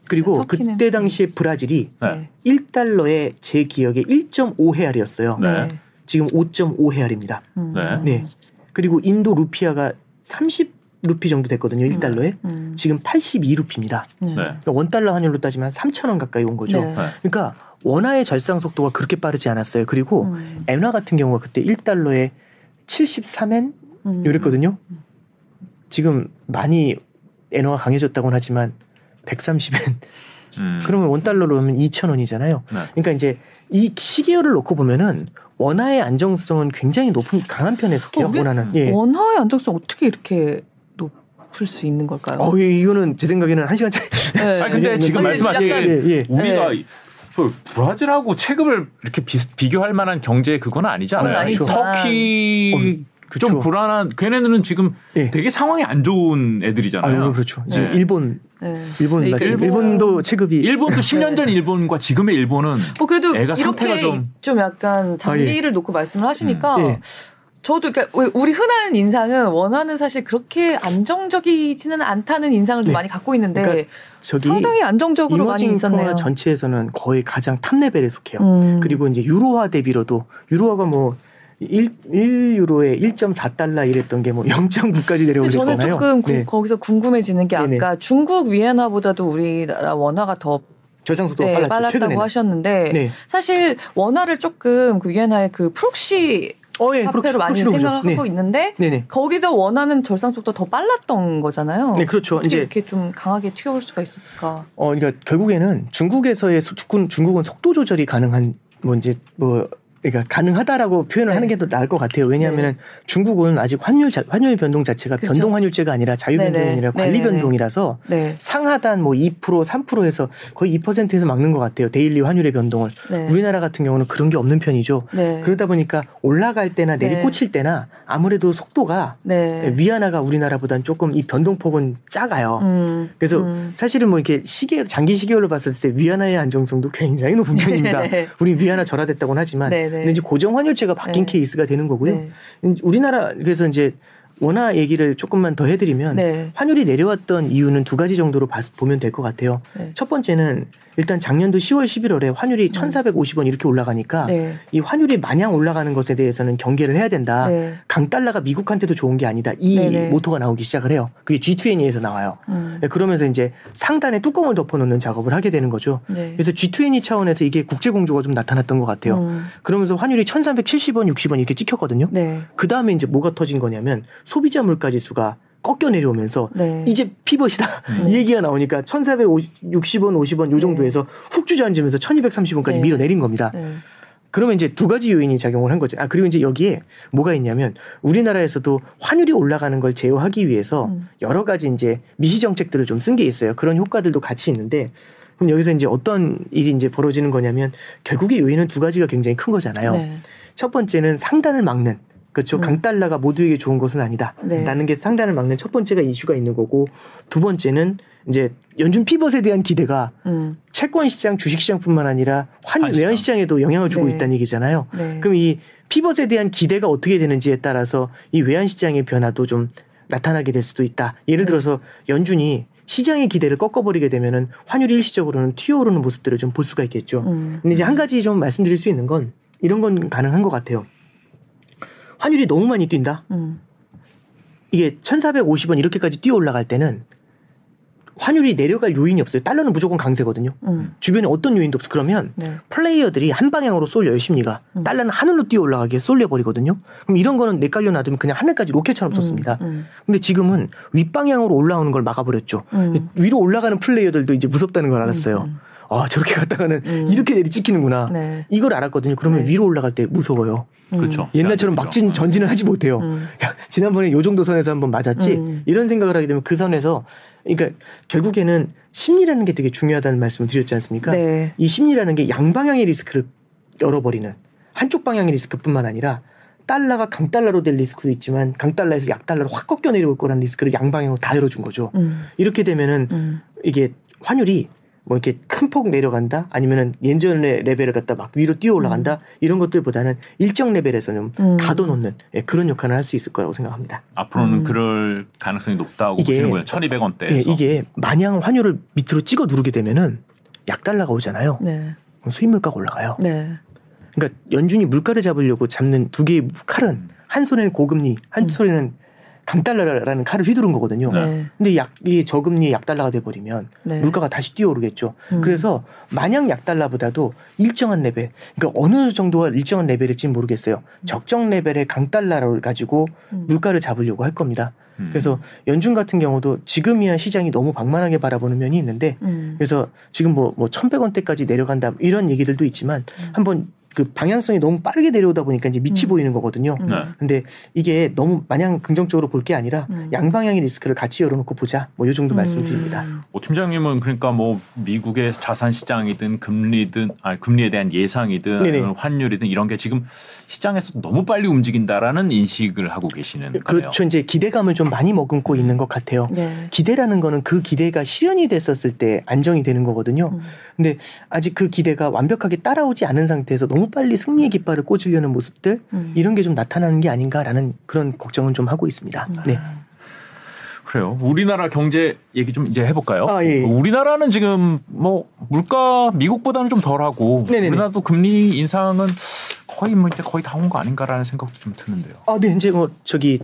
그리고 터키는- 그때 당시에 브라질이 네. 1달러에 제 기억에 1.5헤알이었어요. 네. 지금 5.5헤알입니다. 음. 네. 네. 그리고 인도 루피아가 30 루피 정도 됐거든요. 1달러에. 음. 지금 82루피입니다. 네. 네. 그러니까 원달러 환율로 따지면 3,000원 가까이 온 거죠. 네. 네. 그러니까 원화의 절상 속도가 그렇게 빠르지 않았어요. 그리고 음. 엔화 같은 경우가 그때 1달러에 73엔 음. 이랬거든요. 지금 많이 엔화가 강해졌다고는 하지만 130엔. 음. 그러면 원달러로 하면 2,000원이잖아요. 네. 그러니까 이제 이 시계열을 놓고 보면은 원화의 안정성은 굉장히 높은 강한 편에 속해요. 어, 원화는. 예. 원화의 안정성 어떻게 이렇게 높을 수 있는 걸까요? 어, 이- 이거는 제 생각에는 한 시간 차이. 네. 아니 근데 아니, 지금 아니, 말씀하신 예, 예. 우리가 네. 저 브라질하고 체급을 이렇게 비, 비교할 만한 경제 그건 아니잖아요. 아니지만. 터키 그렇죠. 좀 불안한 걔네들은 지금 예. 되게 상황이 안 좋은 아, 애들이잖아요. 그렇죠. 지금 네. 일본, 네. 일본 네, 맞죠? 일본- 일본 도 체급이 일본도 10년 전 일본과 지금의 일본은 뭐 그래도 애가 이렇게 상태가 좀, 좀- 약간 장기를 놓고 말씀을 하시니까 음, 예. 저도 그러니까 왜 우리 흔한 인상은 원화는 사실 그렇게 안정적이지는 않다는 인상을 좀 네. 많이 갖고 있는데 그러니까 저기 상당히 안정적으로 많이 있었네요. 전체에서는 거의 가장 top level에 속해요. 음. 그리고 이제 유로화 대비로도 유로화가 뭐 1, 1유로에 1.4달러 이랬던 게 뭐 0.9까지 내려오고 근데 저는. 조금 구- 네. 거기서 궁금해지는 게 네네. 아까 중국 위엔화보다도 우리나라 원화가 더 절상 속도가 네, 빨랐죠. 빨랐다고 최근에는. 하셨는데 네. 사실 원화를 조금 그 위엔화의 그 proxy 어, 예. 화폐로 많이 생각을. 하고 있는데 네. 네네. 거기서 원화는 절상 속도 더 빨랐던 거잖아요. 네, 그렇죠. 이제 이렇게 좀 강하게 튀어올 수가 있었을까? 어, 그러니까 결국에는 중국에서의 소- 중국, 중국은 속도 조절이 가능한 뭐 이제 뭐 그러니까 가능하다라고 표현을 네. 하는 게 더 나을 것 같아요. 왜냐하면은 중국은 아직 환율 자, 환율 변동 자체가 그렇죠. 변동 환율제가 아니라 자유 변동이 네네. 아니라 관리 네네네. 변동이라서 네. 상하단 뭐 2% 3%에서 거의 2%에서 막는 것 같아요. daily 환율의 변동을. 네. 우리나라 같은 경우는 그런 게 없는 편이죠. 네. 그러다 보니까 올라갈 때나 네. 내리꽂힐 때나 아무래도 속도가 네. 위안화가 우리나라보다는 조금 이 변동폭은 작아요. 음. 그래서 음. 사실은 뭐 이렇게 시계 장기 시계열로 봤을 때 위안화의 안정성도 굉장히 높은 편입니다. 네. 우리 위안화 절하됐다고는 하지만 네, 네. 근데 이제 고정 환율제가 바뀐 네. 케이스가 되는 거고요. 네. 우리나라 그래서 이제 원화 얘기를 조금만 더 해드리면 네. 환율이 내려왔던 이유는 두 가지 정도로 봤, 보면 될 것 같아요. 네. 첫 번째는 일단 작년도 10월 11월에 환율이 1,450원 이렇게 올라가니까 음. 네. 이 환율이 마냥 올라가는 것에 대해서는 경계를 해야 된다. 네. 강달러가 미국한테도 좋은 게 아니다. 이 네네. 모토가 나오기 시작을 해요. 그게 G20에서 나와요. 음. 네, 그러면서 이제 상단에 뚜껑을 덮어놓는 작업을 하게 되는 거죠. 네. 그래서 G20 차원에서 이게 국제 공조가 좀 나타났던 것 같아요. 음. 그러면서 환율이 1,370원, 60원 이렇게 찍혔거든요. 네. 그 다음에 이제 뭐가 터진 거냐면 소비자 물가 지수가 꺾여 내려오면서 네. 이제 피벗이다 음. 이 얘기가 나오니까 1,460원, 50원 요 정도에서 훅 주저앉으면서 1,230원까지 네. 밀어내린 겁니다. 네. 그러면 이제 두 가지 요인이 작용을 한 거죠. 아 그리고 이제 여기에 뭐가 있냐면 우리나라에서도 환율이 올라가는 걸 제어하기 위해서 음. 여러 가지 이제 미시 정책들을 좀 쓴 게 있어요. 그런 효과들도 같이 있는데 그럼 여기서 이제 어떤 일이 이제 벌어지는 거냐면 결국에 요인은 두 가지가 굉장히 큰 거잖아요. 네. 첫 번째는 상단을 막는 그렇죠. 음. 강달러가 모두에게 좋은 것은 아니다. 네. 라는 게 상단을 막는 첫 번째가 이슈가 있는 거고 두 번째는 이제 연준 피벗에 대한 기대가 음. 채권 시장, 주식 시장뿐만 아니라 환. 외환 시장에도 영향을 주고 네. 있다는 얘기잖아요. 네. 그럼 이 피벗에 대한 기대가 어떻게 되는지에 따라서 이 외환 시장의 변화도 좀 나타나게 될 수도 있다. 예를 네. 들어서 연준이 시장의 기대를 꺾어버리게 되면은 환율이 일시적으로는 튀어오르는 모습들을 좀 볼 수가 있겠죠. 음. 근데 이제 한 가지 좀 말씀드릴 수 있는 건 이런 건 가능한 것 같아요. 환율이 너무 많이 뛴다. 음. 이게 1,450원 이렇게까지 뛰어 올라갈 때는 환율이 내려갈 요인이 없어요. 달러는 무조건 강세거든요. 음. 주변에 어떤 요인도 없어. 그러면 네. 플레이어들이 한 방향으로 쏠려요, 심리가. 음. 달러는 하늘로 뛰어 올라가게 쏠려버리거든요. 그럼 이런 거는 내깔려 놔두면 그냥 하늘까지 로켓처럼 쏘습니다. 음. 근데 지금은 윗방향으로 올라오는 걸 막아버렸죠. 음. 위로 올라가는 플레이어들도 이제 무섭다는 걸 알았어요. 음. 아, 저렇게 갔다가는 음. 이렇게 내리 찍히는구나. 네. 이걸 알았거든요. 그러면 네. 위로 올라갈 때 무서워요. 음. 그렇죠. 옛날처럼 막진 전진을 하지 못해요. 음. 야, 지난번에 요 정도 선에서 한번 맞았지? 음. 이런 생각을 하게 되면 그 선에서, 그러니까 결국에는 심리라는 게 되게 중요하다는 말씀을 드렸지 않습니까? 네. 이 심리라는 게 양방향의 리스크를 열어버리는 한쪽 방향의 리스크뿐만 아니라 달러가 강달러로 될 리스크도 있지만 강달러에서 약달러로 확 꺾여 내려올 거라는 리스크를 양방향으로 다 열어준 거죠. 음. 이렇게 되면은 음. 이게 환율이 뭐 이렇게 큰 폭 내려간다 아니면은 예전의 레벨을 갖다 막 위로 뛰어 올라간다 이런 것들보다는 일정 레벨에서 좀 음. 가둬놓는 예, 그런 역할을 할 수 있을 거라고 생각합니다. 앞으로는 음. 그럴 가능성이 높다고 이게- 보시는군요. 예, 1200원대에서. 이게 마냥 환율을 밑으로 찍어 누르게 되면은 약달러가 오잖아요. 네. 그럼 수입 물가가 올라가요. 네. 그러니까 연준이 물가를 잡으려고 잡는 두 개의 칼은 한 손에는 고금리, 한 음. 손에는 강달러라는 칼을 휘두른 거거든요. 네. 근데 약, 이 저금리 약달러가 돼버리면 네. 물가가 다시 뛰어오르겠죠. 음. 그래서 마냥 약달러보다도 일정한 레벨, 그러니까 어느 정도가 일정한 레벨일지 모르겠어요. 적정 레벨의 강달러를 가지고 음. 물가를 잡으려고 할 겁니다. 음. 그래서 연준 같은 경우도 지금이야 시장이 너무 방만하게 바라보는 면이 있는데 음. 그래서 지금 뭐, 뭐 1100원대까지 내려간다 이런 얘기들도 있지만 음. 한번 그 방향성이 너무 빠르게 내려오다 보니까 이제 밑이 음. 보이는 거거든요. 음. 네. 근데 이게 너무 마냥 긍정적으로 볼 게 아니라 음. 양방향의 리스크를 같이 열어놓고 보자. 뭐이 정도 말씀드립니다. 음. 오 팀장님은 그러니까 뭐 미국의 자산 시장이든 금리든 아 금리에 대한 예상이든 네네. 아니면 환율이든 이런 게 지금 시장에서 너무 빨리 움직인다라는 인식을 하고 계시는 거네요. 그렇죠. 이제 기대감을 좀 많이 머금고 있는 것 같아요. 네. 기대라는 거는 그 기대가 실현이 됐었을 때 안정이 되는 거거든요. 음. 근데 아직 그 기대가 완벽하게 따라오지 않은 상태에서 너무 빨리 승리의 깃발을 꽂으려는 모습들 음. 이런 게 좀 나타나는 게 아닌가라는 그런 걱정은 좀 하고 있습니다. 음. 네. 그래요. 우리나라 경제 얘기 좀 이제 해볼까요? 아, 예, 예. 우리나라는 지금 뭐 물가 미국보다는 좀 덜하고 네네네. 우리나라도 금리 인상은 거의 뭐 이제 거의 다 온 거 아닌가라는 생각도 좀 드는데요. 아, 네, 이제 뭐 저기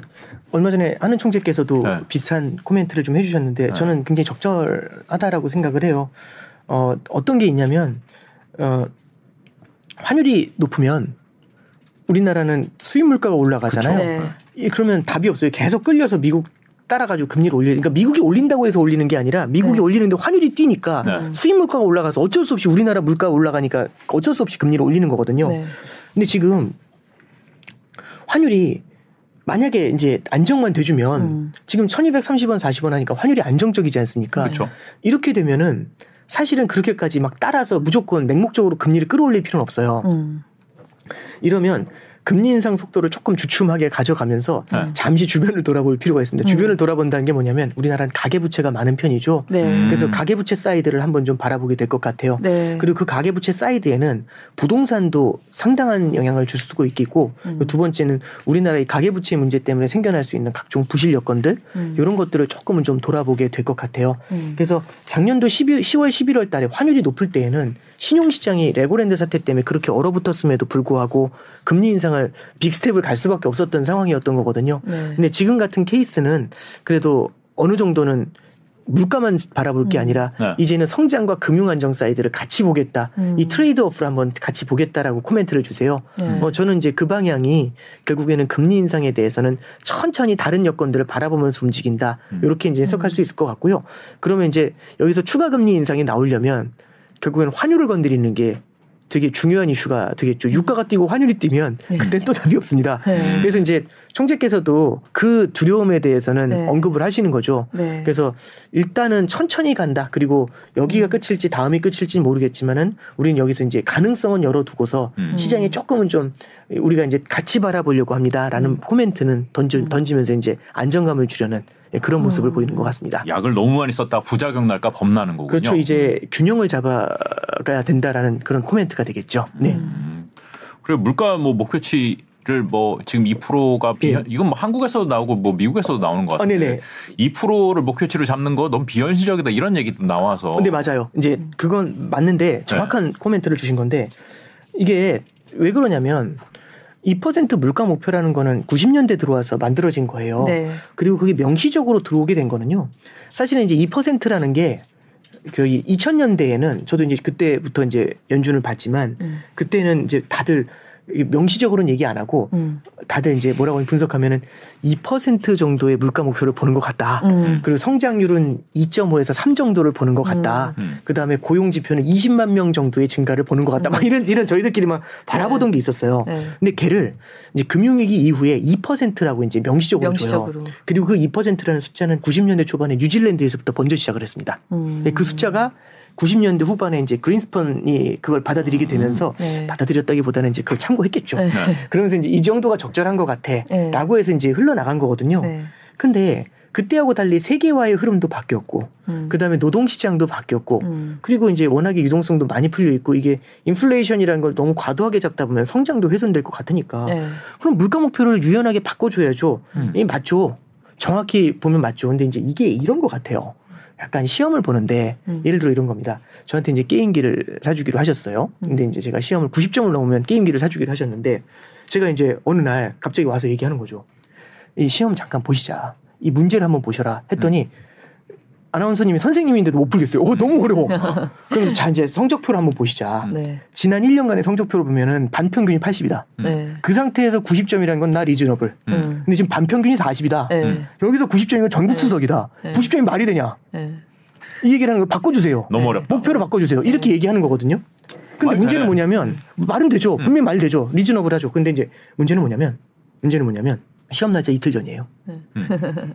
얼마 전에 하는 총재께서도 네. 비슷한 코멘트를 좀 해주셨는데 네. 저는 굉장히 적절하다라고 생각을 해요. 어, 어떤 게 있냐면 어, 환율이 높으면 우리나라는 수입 물가가 올라가잖아요. 그쵸. 네. 이 그러면 답이 없어요. 계속 끌려서 미국 따라가지고 금리를 올려. 그러니까 미국이 올린다고 해서 올리는 게 아니라 미국이 네. 올리는데 환율이 뛰니까 네. 수입 물가가 올라가서 어쩔 수 없이 우리나라 물가가 올라가니까 어쩔 수 없이 금리를 올리는 거거든요. 네. 근데 지금 환율이 만약에 이제 안정만 돼주면 음. 지금 1230원, 40원 하니까 환율이 안정적이지 않습니까? 그렇죠. 이렇게 되면은 사실은 그렇게까지 막 따라서 무조건 맹목적으로 금리를 끌어올릴 필요는 없어요. 음. 이러면 금리 인상 속도를 조금 주춤하게 가져가면서 네. 잠시 주변을 돌아볼 필요가 있습니다. 음. 주변을 돌아본다는 게 뭐냐면 우리나라는 가계부채가 많은 편이죠. 네. 음. 그래서 가계부채 사이드를 한번 좀 바라보게 될 것 같아요. 네. 그리고 그 가계부채 사이드에는 부동산도 상당한 영향을 줄 수가 있겠고 음. 두 번째는 우리나라의 가계부채 문제 때문에 생겨날 수 있는 각종 부실 여건들 음. 이런 것들을 조금은 좀 돌아보게 될 것 같아요. 음. 그래서 작년도 12, 10월 11월 달에 환율이 높을 때에는 신용시장이 레고랜드 사태 때문에 그렇게 얼어붙었음에도 불구하고 금리 인상을 빅스텝을 갈 수밖에 없었던 상황이었던 거거든요. 네. 근데 지금 같은 케이스는 그래도 어느 정도는 물가만 바라볼 게 음. 아니라 네. 이제는 성장과 금융 안정 사이드를 같이 보겠다. 음. 이 trade-off를 한번 같이 보겠다라고 코멘트를 주세요. 네. 어, 저는 이제 그 방향이 결국에는 금리 인상에 대해서는 천천히 다른 여건들을 바라보면서 움직인다. 음. 이렇게 이제 해석할 수 있을 것 같고요. 그러면 이제 여기서 추가 금리 인상이 나오려면 결국에는 환율을 건드리는 게 되게 중요한 이슈가 되겠죠. 유가가 뛰고 환율이 뛰면 네. 그때 또 답이 없습니다. 네. 그래서 이제 총재께서도 그 두려움에 대해서는 네. 언급을 하시는 거죠. 네. 그래서 일단은 천천히 간다. 그리고 여기가 끝일지 다음이 끝일지 모르겠지만은 우리는 여기서 이제 가능성은 열어두고서 음. 시장에 조금은 좀 우리가 이제 같이 바라보려고 합니다라는 음. 코멘트는 던져, 던지면서 이제 안정감을 주려는 예, 그런 모습을 음. 보이는 것 같습니다. 약을 너무 많이 썼다 부작용 날까 겁나는 거군요. 그렇죠. 이제 균형을 잡아가야 된다라는 그런 코멘트가 되겠죠. 네. 음. 그리고 물가 뭐 목표치 를 뭐 지금 2%가 비 예. 이건 뭐 한국에서도 나오고 뭐 미국에서도 나오는 것 아, 같은데 네네. 2%를 목표치로 잡는 거 너무 비현실적이다 이런 얘기도 나와서 어, 네 맞아요. 이제 그건 맞는데 정확한 코멘트를 주신 건데 이게 왜 그러냐면 2% 물가 목표라는 거는 90년대 들어와서 만들어진 거예요. 네. 그리고 그게 명시적으로 들어오게 된 거는요. 사실은 이제 2%라는 게그 2000년대에는 저도 이제 그때부터 이제 연준을 봤지만 음. 그때는 이제 다들 명시적으로는 얘기 안 하고 음. 다들 이제 뭐라고 분석하면은 2% 정도의 물가 목표를 보는 것 같다. 음. 그리고 성장률은 2.5에서 3 정도를 보는 것 같다. 음. 그 다음에 고용 지표는 20만 명 정도의 증가를 보는 것 같다. 막 이런 이런 저희들끼리 막 바라보던 게 있었어요. 네. 근데 걔를 이제 금융위기 이후에 2%라고 이제 명시적으로, 줘요. 명시적으로. 그리고 그 2%라는 숫자는 90년대 초반에 뉴질랜드에서부터 번져 시작을 했습니다. 음. 그 숫자가 90년대 후반에 이제 그린스펀이 그걸 받아들이게 되면서 네. 받아들였다기보다는 이제 그걸 참고했겠죠. 네. 그러면서 이제 이 정도가 적절한 것 네. 같아.라고 해서 이제 흘러나간 거거든요. 네. 근데 그때하고 달리 세계화의 흐름도 바뀌었고 음. 그다음에 노동 시장도 바뀌었고 음. 그리고 이제 워낙에 유동성도 많이 풀려 있고 이게 인플레이션이라는 걸 너무 과도하게 잡다 보면 성장도 훼손될 것 같으니까 네. 그럼 물가 목표를 유연하게 바꿔줘야죠. 음. 이 맞죠. 정확히 보면 맞죠. 근데 이제 이게 이런 것 같아요. 약간 시험을 보는데 음. 예를 들어 이런 겁니다. 저한테 이제 게임기를 사주기로 하셨어요. 근데 이제 제가 시험을 90점을 넘으면 게임기를 사주기로 하셨는데 제가 이제 어느 날 갑자기 와서 얘기하는 거죠. 이 시험 잠깐 보시자. 이 문제를 한번 보셔라. 했더니 아나운서님이 선생님인데도 못 풀겠어요. 오, 너무 어려워. 그래서 자 이제 성적표를 한번 보시자. 네. 지난 1년간의 성적표를 보면은 반평균이 80이다. 네. 그 상태에서 90점이라는 건 나 리즈너블. 음. 음. 근데 지금 반평균이 40이다. 네. 음. 여기서 90점이면 전국 네. 수석이다. 네. 90점이 말이 되냐? 네. 이 얘기를 하는 걸 바꿔주세요. 너무 네. 어렵다. 목표를 바꿔주세요. 이렇게 얘기하는 거거든요. 근데 문제는. 뭐냐면 말은 되죠. 음. 분명히 말 되죠. 리즈너블 하죠. 근데 이제 문제는 뭐냐면 문제는 뭐냐면 시험 날짜 이틀 전이에요. 네. 음.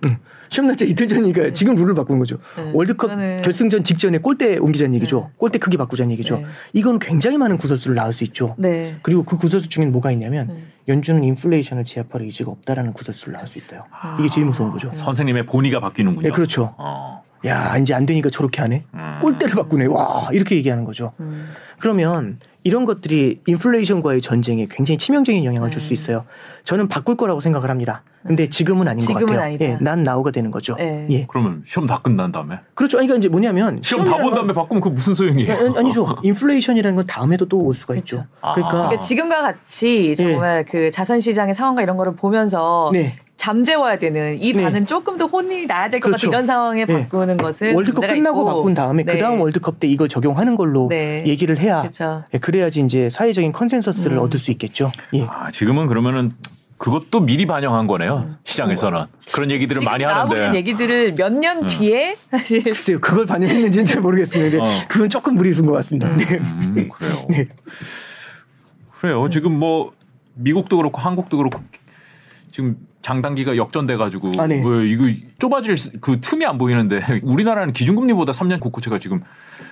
응. 시험 날짜 이틀 전이니까 지금 룰을 바꾸는 거죠. 네. 월드컵 그거는- 결승전 직전에 골대 옮기자는 얘기죠. 네. 골대 크기 바꾸자는 얘기죠. 네. 이건 굉장히 많은 구설수를 낳을 수 있죠. 네. 그리고 그 구설수 중에는 뭐가 있냐면 네. 연준은 인플레이션을 제압할 의지가 없다라는 구설수를 낳을 수 있어요. 아. 이게 제일 무서운 거죠. 선생님의 본의가 바뀌는군요. 네, 그렇죠. 어. 야, 이제 안 되니까 저렇게 하네. 음. 골대를 바꾸네. 와, 이렇게 얘기하는 거죠. 음. 그러면 이런 것들이 인플레이션과의 전쟁에 굉장히 치명적인 영향을 줄수 네. 있어요. 저는 바꿀 거라고 생각을 합니다. 근데 지금은 아닌 것 지금은 같아요. 아니다. 예, 난 나오가 되는 거죠. 네. 예. 그러면 시험 다 끝난 다음에 그렇죠. 아니, 그러니까 이제 뭐냐면 시험 다 본 다음에 바꾸면 그 무슨 소용이에요? 건- 아니, 아니 죠. 인플레이션이라는 건 다음에도 또 올 수가 있죠. 아. 그러니까 그러니까 지금과 같이 정말 그 자산 시장의 상황과 이런 거를 보면서 네. 잠재워야 되는 이 네. 반은 조금 더 혼이 나야 될것 그렇죠. 같은 이런 상황에 네. 바꾸는 것은 월드컵 끝나고 있고. 바꾼 다음에 네. 그 다음 월드컵 때 이걸 적용하는 걸로 네. 얘기를 해야 그렇죠. 예, 그래야지 이제 사회적인 컨센서스를 음. 얻을 수 있겠죠. 예. 아, 지금은 그러면은 그것도 미리 반영한 거네요. 시장에서는 그런 얘기들을 음. 지금 많이 하는데. 얘기들을 몇년 음. 뒤에 사실 글쎄요, 그걸 반영했는지는 잘 모르겠습니다. 어. 그건 조금 무리순 것 같습니다. 네. 음, 그래요. 네. 그래요. 지금 뭐 미국도 그렇고 한국도 그렇고 지금 장단기가 역전돼 가지고 아, 네. 뭐 이거 좁아질 수- 그 틈이 안 보이는데 우리나라는 기준금리보다 3년 국고채가 지금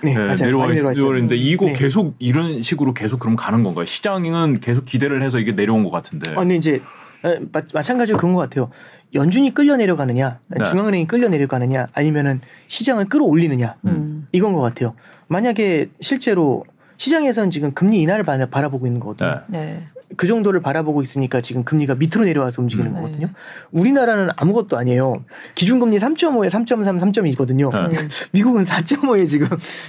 네, 예, 맞아요. 내려와. 있는데 이거 네. 계속 이런 식으로 계속 그럼 가는 건가요? 시장은 계속 기대를 해서 이게 내려온 것 같은데. 아, 근데 이제 에, 마, 마찬가지로 그런 것 같아요. 연준이 끌려 내려가느냐, 네. 중앙은행이 끌려 내려가느냐, 아니면은 시장을 끌어올리느냐 음. 이건 것 같아요. 만약에 실제로 시장에서는 지금 금리 인하를 바- 바라보고 있는 거거든요. 네. 네. 그 정도를 바라보고 있으니까 지금 금리가 밑으로 내려와서 움직이는 음. 거거든요. 우리나라는 아무것도 아니에요. 기준금리 3.5에 3.3, 3.2거든요. 네. 음. 미국은 4.5에 지금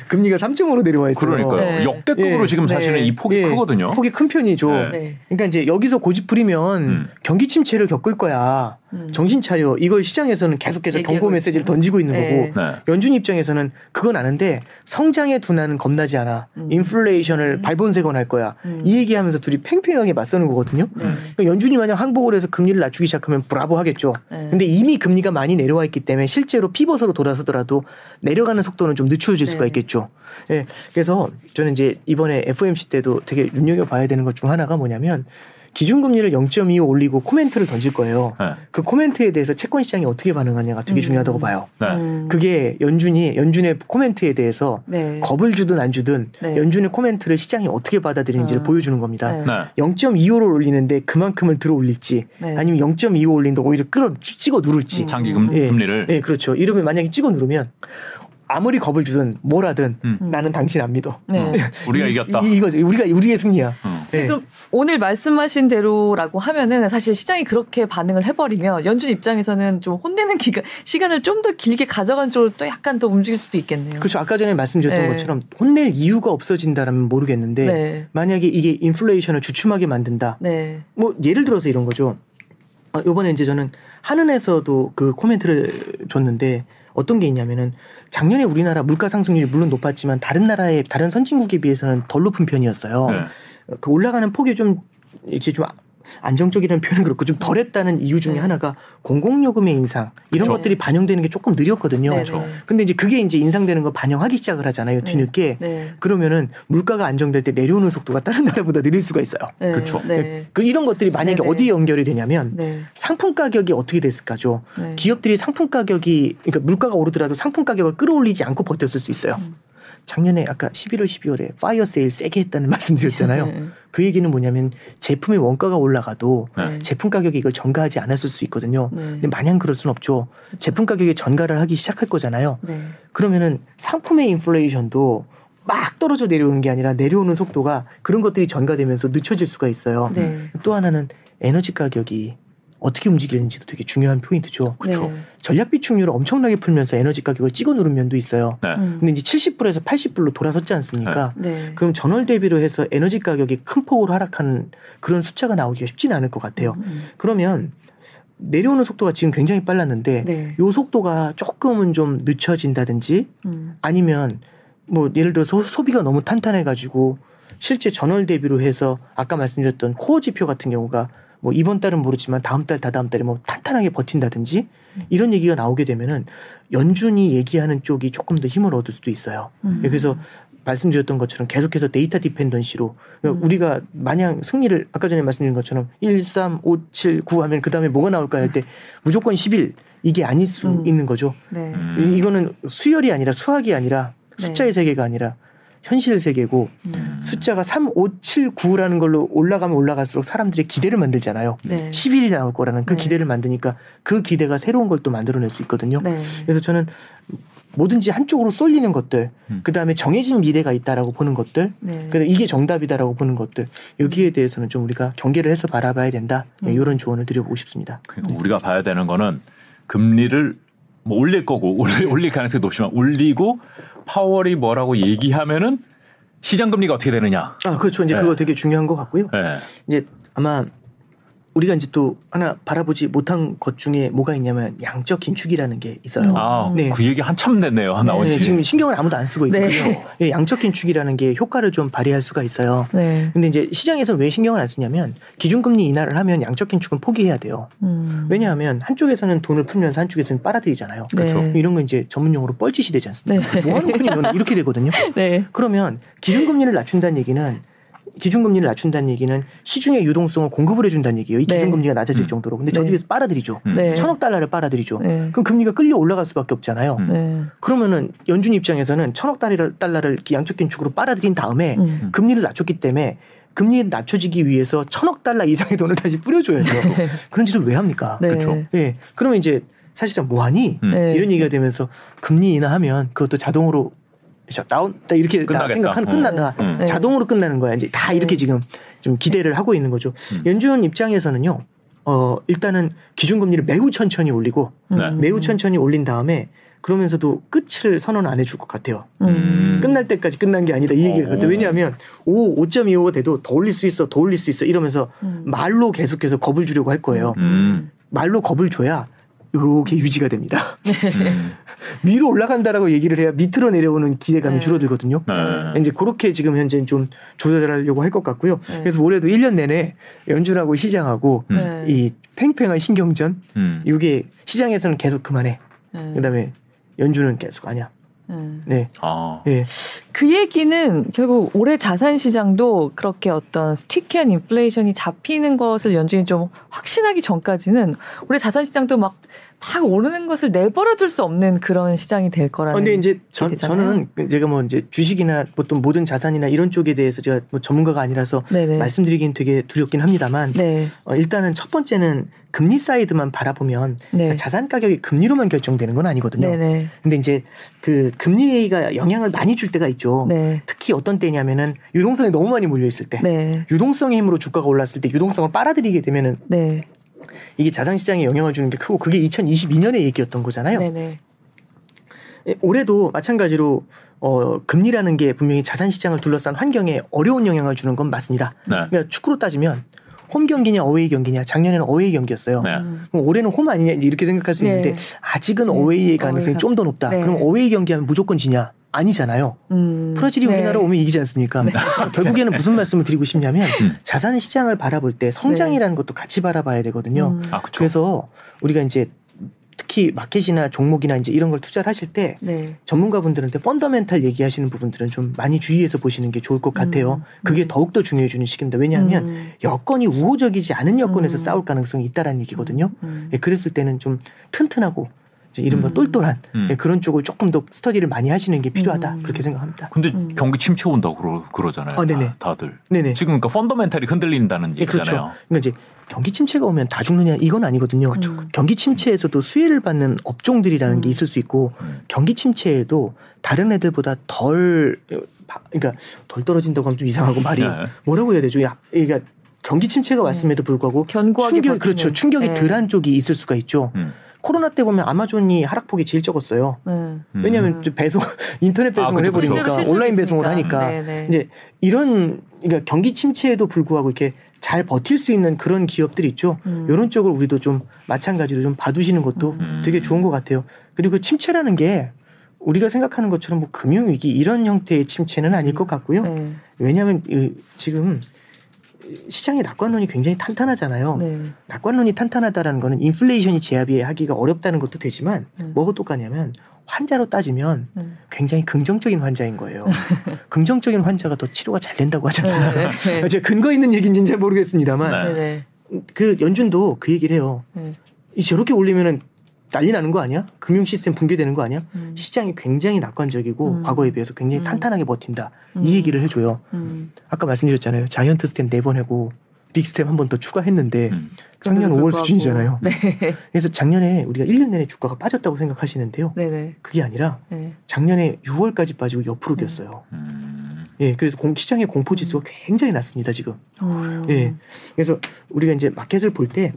금리가 3.5로 내려와 있어요. 그러니까요. 네. 역대급으로 예. 지금 사실은 네. 이 폭이 예, 크거든요. 폭이 큰 편이죠. 네. 네. 그러니까 이제 여기서 고집 부리면 음. 경기 침체를 겪을 거야. 음. 정신 차려. 이걸 시장에서는 계속해서 경고 메시지를. 던지고 있는 네. 거고 네. 연준 입장에서는 그건 아는데 성장의 둔화는 겁나지 않아. 음. 인플레이션을 발본색원 할 거야. 음. 이 얘기하면서 둘이 팽팽하게 맞서는 거거든요. 네. 그러니까 연준이 만약 항복을 해서 금리를 낮추기 시작하면 브라보 하겠죠. 네. 근데 이미 금리가 많이 내려와 있기 때문에 실제로 피벗으로 돌아서더라도 내려가는 속도는 좀 늦춰질 수가 네. 있겠죠. 예. 그래서 저는 이제 이번에 FOMC 때도 되게 눈여겨 봐야 되는 것 중 하나가 뭐냐면 기준금리를 0.25 올리고 코멘트를 던질 거예요. 네. 그 코멘트에 대해서 채권 시장이 어떻게 반응하냐가 되게 음. 중요하다고 봐요. 네. 음. 그게 연준이 연준의 코멘트에 대해서 네. 겁을 주든 안 주든 네. 연준의 코멘트를 시장이 어떻게 받아들이는지를 아. 보여주는 겁니다. 네. 네. 0.25를 올리는데 그만큼을 들어 올릴지 네. 아니면 0.25 올린다 오히려 끌어 찍어 누를지. 음. 장기 금, 예. 금리를 예, 그렇죠. 이러면 만약에 찍어 누르면 아무리 겁을 주든 뭘 하든 음. 나는 당신 안 믿어. 네. 어, 우리가 이, 이겼다. 이, 이거죠. 우리가 우리의 승리야. 어. 예. 그럼 오늘 말씀하신 대로라고 하면은 사실 시장이 그렇게 반응을 해버리면 연준 입장에서는 좀 혼내는 기간 시간을 좀 더 길게 가져간 쪽으로 또 약간 더 움직일 수도 있겠네요. 그렇죠. 아까 전에 말씀드렸던 네. 것처럼 혼낼 이유가 없어진다라면 모르겠는데 네. 만약에 이게 인플레이션을 주춤하게 만든다. 네. 뭐 예를 들어서 이런 거죠. 아, 요번에 이제 저는 한은에서도 그 코멘트를 줬는데 어떤 게 있냐면은 작년에 우리나라 물가 상승률이 물론 높았지만 다른 나라의 다른 선진국에 비해서는 덜 높은 편이었어요. 네. 그 올라가는 폭이 좀 이렇게 좀 안정적이라는 표현은 그렇고 좀 덜했다는 이유 중에 네. 하나가 공공요금의 인상 이런 그쵸. 것들이 반영되는 게 조금 느렸거든요. 네. 그렇죠. 근데 이제 그게 이제 인상되는 걸 반영하기 시작을 하잖아요. 뒤늦게. 네. 그러면은 물가가 안정될 때 내려오는 속도가 다른 나라보다 느릴 수가 있어요. 네. 그쵸. 네. 그 이런 것들이 만약에. 어디에 연결이 되냐면 네. 상품 가격이 어떻게 됐을까죠. 네. 기업들이 상품 가격이 그러니까 물가가 오르더라도 상품 가격을 끌어올리지 않고 버텼을 수 있어요. 음. 작년에 아까 11월 12월에 fire sale 세게 했다는 말씀드렸잖아요. 네. 그 얘기는 뭐냐면 제품의 원가가 올라가도 네. 제품 가격이 이걸 전가하지 않았을 수 있거든요. 네. 근데 마냥 그럴 수는 없죠. 제품 가격에 전가를 하기 시작할 거잖아요. 네. 그러면은 상품의 인플레이션도 막 떨어져 내려오는 게 아니라 내려오는 속도가 그런 것들이 전가되면서 늦춰질 수가 있어요. 네. 또 하나는 에너지 가격이 어떻게 움직이는지도 되게 중요한 포인트죠. 네. 전략 비축률을 엄청나게 풀면서 에너지 가격을 찍어 누른 면도 있어요. 네. 음. 근데 이제 70불에서 80불로 돌아섰지 않습니까? 네. 그럼 전월 대비로 해서 에너지 가격이 큰 폭으로 하락한 그런 숫자가 나오기가 쉽지는 않을 것 같아요. 음. 그러면 내려오는 속도가 지금 굉장히 빨랐는데 네. 요 속도가 조금은 좀 늦춰진다든지 음. 아니면 뭐 예를 들어서 소비가 너무 탄탄해 가지고 실제 전월 대비로 해서 아까 말씀드렸던 코어 지표 같은 경우가 뭐 이번 달은 모르지만 다음 달 다다음 달에 뭐 탄탄하게 버틴다든지 이런 얘기가 나오게 되면은 연준이 얘기하는 쪽이 조금 더 힘을 얻을 수도 있어요. 음. 그래서 말씀드렸던 것처럼 계속해서 데이터 디펜던시로 그러니까 음. 우리가 마냥 승리를 아까 전에 말씀드린 것처럼 1, 3, 5, 7, 9 하면 그 다음에 뭐가 나올까 할 때 무조건 11 이게 아닐 수 음. 있는 거죠. 네. 음. 이- 이거는 수열이 아니라 수학이 아니라 네. 숫자의 세계가 아니라 현실 세계고 음. 숫자가 3, 5, 7, 9라는 걸로 올라가면 올라갈수록 사람들의 기대를 만들잖아요. 네. 11이 나올 거라는 그 네. 기대를 만드니까 그 기대가 새로운 걸 또 만들어낼 수 있거든요. 네. 그래서 저는 뭐든지 한쪽으로 쏠리는 것들, 음. 그 다음에 정해진 미래가 있다라고 보는 것들, 네. 그래 이게 정답이다라고 보는 것들 여기에 대해서는 좀 우리가 경계를 해서 바라봐야 된다. 네, 음. 이런 조언을 드려보고 싶습니다. 그러니까 우리가 봐야 되는 거는 금리를 뭐 올릴 거고 올릴, 올릴 가능성이 높지만 올리고 파월이 뭐라고 얘기하면은 시장 금리가 어떻게 되느냐. 아 그렇죠. 이제 네. 그거 되게 중요한 것 같고요. 네. 이제 아마 우리가 이제 또 하나 바라보지 못한 것 중에 뭐가 있냐면 양적 긴축이라는 게 있어요. 아, 네. 그 얘기 한참 됐네요. 나온 지. 네, 지금 신경을 아무도 안 쓰고 있거든요. 네. 예, 양적 긴축이라는 게 효과를 좀 발휘할 수가 있어요. 네. 근데 이제 시장에서 왜 신경을 안 쓰냐면 기준금리 인하를 하면 양적 긴축은 포기해야 돼요. 음. 왜냐하면 한쪽에서는 돈을 풀면서 한쪽에서는 빨아들이잖아요. 그렇죠. 네. 이런 거 이제 전문용어로 뻘짓이 되지 않습니까? 네. 뭐하는 거니 너는 이렇게 되거든요. 네. 그러면 기준금리를 낮춘다는 얘기는 기준금리를 낮춘다는 얘기는 시중의 유동성을 공급을 해준다는 얘기예요. 이 네. 기준금리가 낮아질 음. 정도로. 근데 네. 저쪽에서 빨아들이죠. 음. 네. 천억 달러를 빨아들이죠. 네. 그럼 금리가 끌려 올라갈 수밖에 없잖아요. 음. 네. 그러면은 연준 입장에서는 천억 달러를, 달러를 양적 긴축으로 빨아들인 다음에 음. 금리를 낮췄기 때문에 금리 낮춰지기 위해서 천억 달러 이상의 돈을 다시 뿌려줘야죠. 그런 짓을 왜 합니까? 네. 그렇죠. 예. 그러면 이제 사실상 뭐하니? 음. 네. 이런 얘기가 되면서 금리 인하하면 그것도 자동으로 셧다운 딱 이렇게. 생각하는 음. 끝난다. 음. 네. 자동으로 끝나는 거야. 이제 다 이렇게 네. 지금 좀 기대를 하고 있는 거죠. 음. 연준 입장에서는요. 어, 일단은 기준금리를 매우 천천히 올리고 네. 매우 천천히 올린 다음에 그러면서도 끝을 선언 안 해줄 것 같아요. 음. 끝날 때까지 끝난 게 아니다. 이 얘기가 어. 같아요. 왜냐하면 5, 5.25가 돼도 더 올릴 수 있어, 더 올릴 수 있어 이러면서 음. 말로 계속해서 겁을 주려고 할 거예요. 음. 말로 겁을 줘야 이렇게 유지가 됩니다. 음. 위로 올라간다라고 얘기를 해야 밑으로 내려오는 기대감이 네. 줄어들거든요. 네. 이제 그렇게 지금 현재는 좀 조절하려고 할 것 같고요. 네. 그래서 올해도 1년 내내 연준하고 시장하고 음. 네. 이 팽팽한 신경전 음. 이게 시장에서는 계속 그만해. 네. 그다음에 연준은 계속 아니야. 네. 네. 아. 예. 그 얘기는 결국 올해 자산 시장도 그렇게 어떤 스티키한 인플레이션이 잡히는 것을 연준이 좀 확신하기 전까지는 올해 자산 시장도 막, 막 오르는 것을 내버려 둘 수 없는 그런 시장이 될 거라는. 근데 이제 전. 저는 제가 뭐 이제 주식이나 보통 모든 자산이나 이런 쪽에 대해서 제가 뭐 전문가가 아니라서 네네. 말씀드리긴 되게 두렵긴 합니다만 네. 어, 일단은 첫 번째는 금리 사이드만 바라보면 네. 자산 가격이 금리로만 결정되는 건 아니거든요. 네네. 근데 이제 그 금리 A가 영향을 많이 줄 때가 있죠. 네. 특히 어떤 때냐면은 유동성이 너무 많이 몰려 있을 때. 네. 유동성의 힘으로 주가가 올랐을 때 유동성을 빨아들이게 되면은 네. 이게 자산 시장에 영향을 주는 게 크고 그게 2022년의 얘기였던 거잖아요. 네네. 예, 올해도 마찬가지로 어, 금리라는 게 분명히 자산 시장을 둘러싼 환경에 어려운 영향을 주는 건 맞습니다. 네. 그러니까 축구로 따지면 홈 경기냐 어웨이 경기냐 작년에는 어웨이 경기였어요. 네. 음. 그럼 올해는 홈 아니냐 이제 이렇게 생각할 수 네. 있는데 아직은 네. 어웨이의 가능성이 어웨이가- 좀더 높다. 네. 그럼 어웨이 경기하면 무조건 지냐? 아니잖아요. 음. 브라질이 네. 우리나라 오면 이기지 않습니까? 결국에는 무슨 말씀을 드리고 싶냐면 음. 자산 시장을 바라볼 때 성장이라는 것도 같이 바라봐야 되거든요. 음. 아. 그래서 우리가 이제 특히 마켓이나 종목이나 이제 이런 걸 투자를 하실 때 네. 전문가분들한테 펀더멘탈 얘기하시는 부분들은 좀 많이 주의해서 보시는 게 좋을 것 같아요. 음. 그게 음. 더욱더 중요해지는 시기입니다. 왜냐하면 음. 여건이 우호적이지 않은 여건에서 음. 싸울 가능성이 있다라는 얘기거든요. 음. 예, 그랬을 때는 좀 튼튼하고 이제 이른바 음. 똘똘한 음. 예, 그런 쪽을 조금 더 스터디를 많이 하시는 게 필요하다 음. 그렇게 생각합니다. 근데 음. 경기 침체 온다고 그러, 그러잖아요. 어, 네네. 다, 들 네네. 지금 그러니까 펀더멘탈이 흔들린다는 예, 그렇죠. 얘기잖아요. 그러니까 이제 경기 침체가 오면 다 죽느냐 이건 아니거든요. 그렇죠. 경기 침체에서도 수혜를 받는 업종들이라는 음. 게 있을 수 있고 음. 경기 침체에도 다른 애들보다 덜 그러니까 덜 떨어진다고 하면 좀 이상하고 말이 네. 뭐라고 해야 되죠? 야, 그러니까 경기 침체가 왔음에도 불구하고 견고하게 충격이 버티는. 그렇죠. 충격이 네. 덜한 쪽이 있을 수가 있죠. 음. 코로나 때 보면 아마존이 하락폭이 제일 적었어요. 네. 음. 왜냐하면 음. 좀 배송 인터넷 아, 배송을 그쵸, 그쵸. 해버리니까 온라인 배송을 하니까. 네, 네. 이제 이런 그러니까 경기 침체에도 불구하고 이렇게 잘 버틸 수 있는 그런 기업들이 있죠. 음. 이런 쪽을 우리도 좀 마찬가지로 좀 봐두시는 것도 음. 되게 좋은 것 같아요. 그리고 그 침체라는 게 우리가 생각하는 것처럼 뭐 금융위기 이런 형태의 침체는 아닐 것 같고요. 네. 왜냐하면 이- 지금 시장의 낙관론이 굉장히 탄탄하잖아요. 네. 낙관론이 탄탄하다라는 거는 인플레이션이 제압하기가 어렵다는 것도 되지만 음. 뭐가 똑같냐면 환자로 따지면 네. 굉장히 긍정적인 환자인 거예요. 긍정적인 환자가 더 치료가 잘 된다고 하지 않습니까? 네. 네. 제가 근거 있는 얘기인지는 잘 모르겠습니다만 네. 네. 네. 그 연준도 그 얘기를 해요. 네. 이 저렇게 올리면은 난리 나는 거 아니야? 금융 시스템 붕괴되는 거 아니야? 음. 시장이 굉장히 낙관적이고 음. 과거에 비해서 굉장히 음. 탄탄하게 버틴다. 음. 이 얘기를 해줘요. 음. 아까 말씀드렸잖아요. 자이언트 스텝 네 번 하고 빅 스텝 한 번 더 추가했는데 음. 작년 그런데도 5월 불구하고. 수준이잖아요. 네. 그래서 작년에 우리가 1년 내내 주가가 빠졌다고 생각하시는데요. 네네. 그게 아니라 네. 작년에 6월까지 빠지고 옆으로 뛰었어요. 음. 예, 그래서 공, 시장의 공포 지수가 굉장히 낮습니다 지금. 음. 예, 그래서 우리가 이제 마켓을 볼 때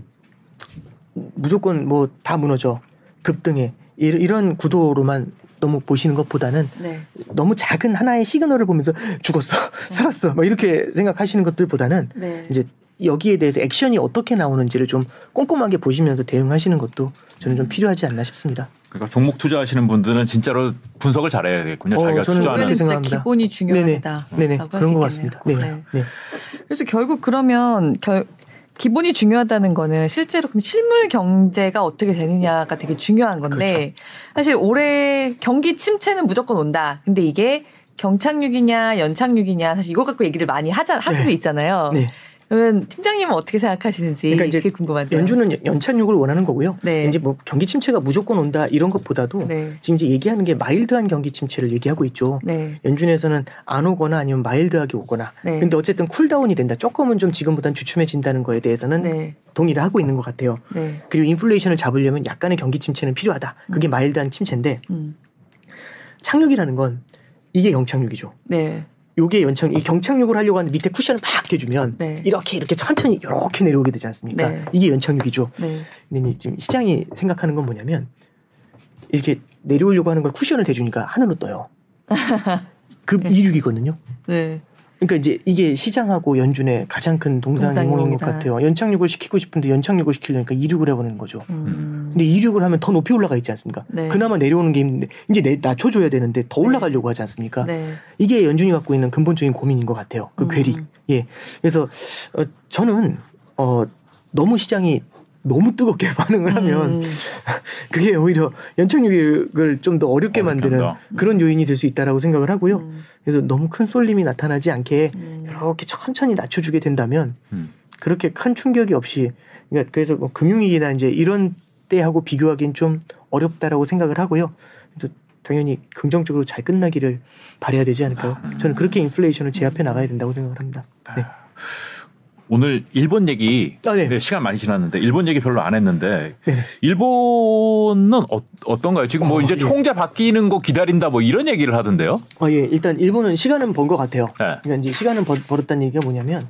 무조건 뭐 다 무너져 급등해 이- 이런 구도로만 너무 보시는 것보다는 네. 너무 작은 하나의 시그널을 보면서 죽었어, 살았어, 막 이렇게 생각하시는 것들보다는 네. 이제 여기에 대해서 액션이 어떻게 나오는지를 좀 꼼꼼하게 보시면서 대응하시는 것도 저는 좀 필요하지 않나 싶습니다. 그러니까 종목 투자하시는 분들은 진짜로 분석을 잘해야겠군요. 어, 자기가 저는 투자하는 진짜. 기본이 중요하다. 네네 할수 그런 것. 같습니다. 네, 네. 네. 그래서 결국 그러면 결, 기본이 중요하다는 거는 실제로 그럼 실물 경제가 어떻게 되느냐가 되게 중요한 건데 그렇죠. 사실 올해 경기 침체는 무조건 온다. 근데 이게 경착륙이냐 연착륙이냐 사실 이거 갖고 얘기를 많이 하자 하고 네. 있잖아요. 네. 그러면 팀장님은 어떻게 생각하시는지 그러니까 이제 궁금하네요. 연준은 연착륙을 원하는 거고요. 네. 이제 뭐 경기 침체가 무조건 온다 이런 것보다도 네. 지금 이제 얘기하는 게 mild한 경기 침체를 얘기하고 있죠. 네. 연준에서는 안 오거나 아니면 mild하게 오거나. 네. 근데 어쨌든 cool down이 된다. 조금은 좀 지금보단 주춤해진다는 거에 대해서는 네. 동의를 하고 있는 것 같아요. 네. 그리고 인플레이션을 잡으려면 약간의 경기 침체는 필요하다. 그게 mild한 침체인데 음. 착륙이라는 건 이게 영착륙이죠. 네. 요게 연착, 이 경착륙을 하려고 하는데 밑에 쿠션을 막 해주면 네. 이렇게 이렇게 천천히 이렇게 내려오게 되지 않습니까? 네. 이게 연착륙이죠. 네. 근데 지금 시장이 생각하는 건 뭐냐면 이렇게 내려오려고 하는 걸 쿠션을 대주니까 하늘로 떠요. 급 이륙이거든요. 네. 그러니까 이제 이게 시장하고 연준의 가장 큰 동상이몽인 것. 같아요. 연착륙을 시키고 싶은데 연착륙을 시키려니까 이륙을 해버리는 거죠. 음. 근데 이륙을 하면 더 높이 올라가 있지 않습니까? 네. 그나마 내려오는 게 힘든데 이제 내, 낮춰줘야 되는데 더 네. 올라가려고 하지 않습니까? 네. 이게 연준이 갖고 있는 근본적인 고민인 것 같아요. 그 음. 괴리. 예. 그래서 어, 저는 어, 너무 시장이 너무 뜨겁게 반응을 하면 음. 그게 오히려 연착륙을 좀 더 어렵게 어렵게 만드는 한다. 그런 요인이 될 수 있다라고 생각을 하고요. 음. 그래서 너무 큰 쏠림이 나타나지 않게 음. 이렇게 천천히 낮춰주게 된다면 음. 그렇게 큰 충격이 없이 그러니까 그래서 뭐 금융위기나 이제 이런 때하고 비교하기는 좀 어렵다라고 생각을 하고요. 그래서 당연히 긍정적으로 잘 끝나기를 바래야 되지 않을까요? 저는 그렇게 인플레이션을 제압해 나가야 된다고 생각을 합니다. 네. 오늘 일본 얘기 아, 네. 네, 시간 많이 지났는데 일본 얘기 별로 안 했는데 네. 일본은 어, 떤가요 지금 뭐 어, 이제 예. 총재 바뀌는 거 기다린다 뭐 이런 얘기를 하던데요. 어, 예. 일단 일본은 시간은 번 것 같아요. 네. 그러니까 이제 시간을 벌, 벌었다는 얘기가 뭐냐면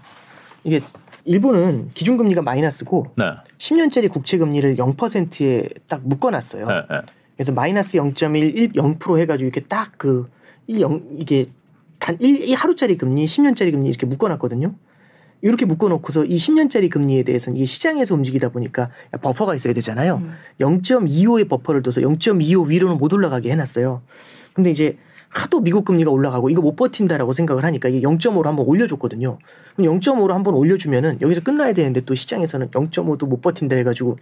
이게 일본은 기준금리가 마이너스고 네. 10년짜리 국채금리를 0%에 딱 묶어놨어요. 네, 네. 그래서 마이너스 0.1, 0% 해가지고 이렇게 딱 그 이 영 이게 단 1, 이 하루짜리 금리, 10년짜리 금리 이렇게 묶어놨거든요. 이렇게 묶어놓고서 이 10년짜리 금리에 대해서는 이게 시장에서 움직이다 보니까 버퍼가 있어야 되잖아요. 음. 0.25의 버퍼를 둬서 0.25 위로는 못 올라가게 해놨어요. 근데 이제 하도 미국 금리가 올라가고 이거 못 버틴다라고 생각을 하니까 이게 0.5로 한번 올려줬거든요. 그럼 0.5로 한번 올려주면은 여기서 끝나야 되는데 또 시장에서는 0.5도 못 버틴다 해가지고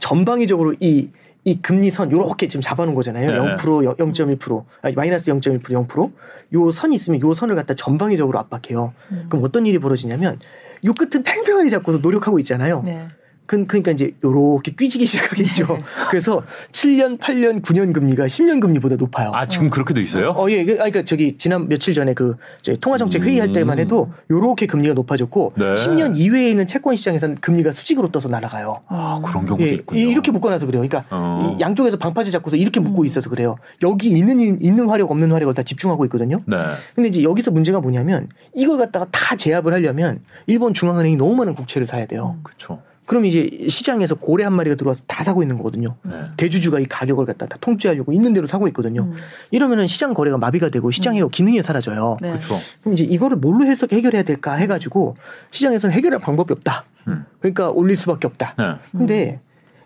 전방위적으로 이, 이 금리 선 요렇게 지금 잡아놓은 거잖아요. 네. 0%, 0.1%, 아니, 마이너스 0.1%, 0%. 요 선이 있으면 요 선을 갖다 전방위적으로 압박해요. 음. 그럼 어떤 일이 벌어지냐면 요 끝은 팽팽하게 잡고서 노력하고 있잖아요. 네. 그, 그러니까 이제 요렇게 삐지기 시작하겠죠. 그래서 7년, 8년, 9년 금리가 10년 금리보다 높아요. 아 지금 그렇게 돼 있어요? 어, 예. 그- 아, 그러니까 저기 지난 며칠 전에 그 저희 통화정책 회의할 음. 때만 해도 요렇게 금리가 높아졌고 네. 10년 이외에 있는 채권 시장에서는 금리가 수직으로 떠서 날아가요. 아 그런 경우도 예, 있군요. 이- 이렇게 묶어놔서 그래요. 그러니까 어. 이 양쪽에서 방파제 잡고서 이렇게 묶고 있어서 그래요. 여기 있는 있는 화력 없는 화력을 다 집중하고 있거든요. 네. 근데 이제 여기서 문제가 뭐냐면 이걸 갖다가 다 제압을 하려면 일본 중앙은행이 너무 많은 국채를 사야 돼요. 그렇죠. 그럼 이제 시장에서 고래 한 마리가 들어와서 다 사고 있는 거거든요. 네. 대주주가 이 가격을 갖다 다 통제하려고 있는 대로 사고 있거든요. 음. 이러면은 시장 거래가 마비가 되고 시장의 기능이 사라져요. 네. 그렇죠. 그럼 이제 이거를 뭘로 해서 해결해야 될까 해가지고 시장에서는 해결할 방법이 없다. 음. 그러니까 올릴 수밖에 없다. 네. 근데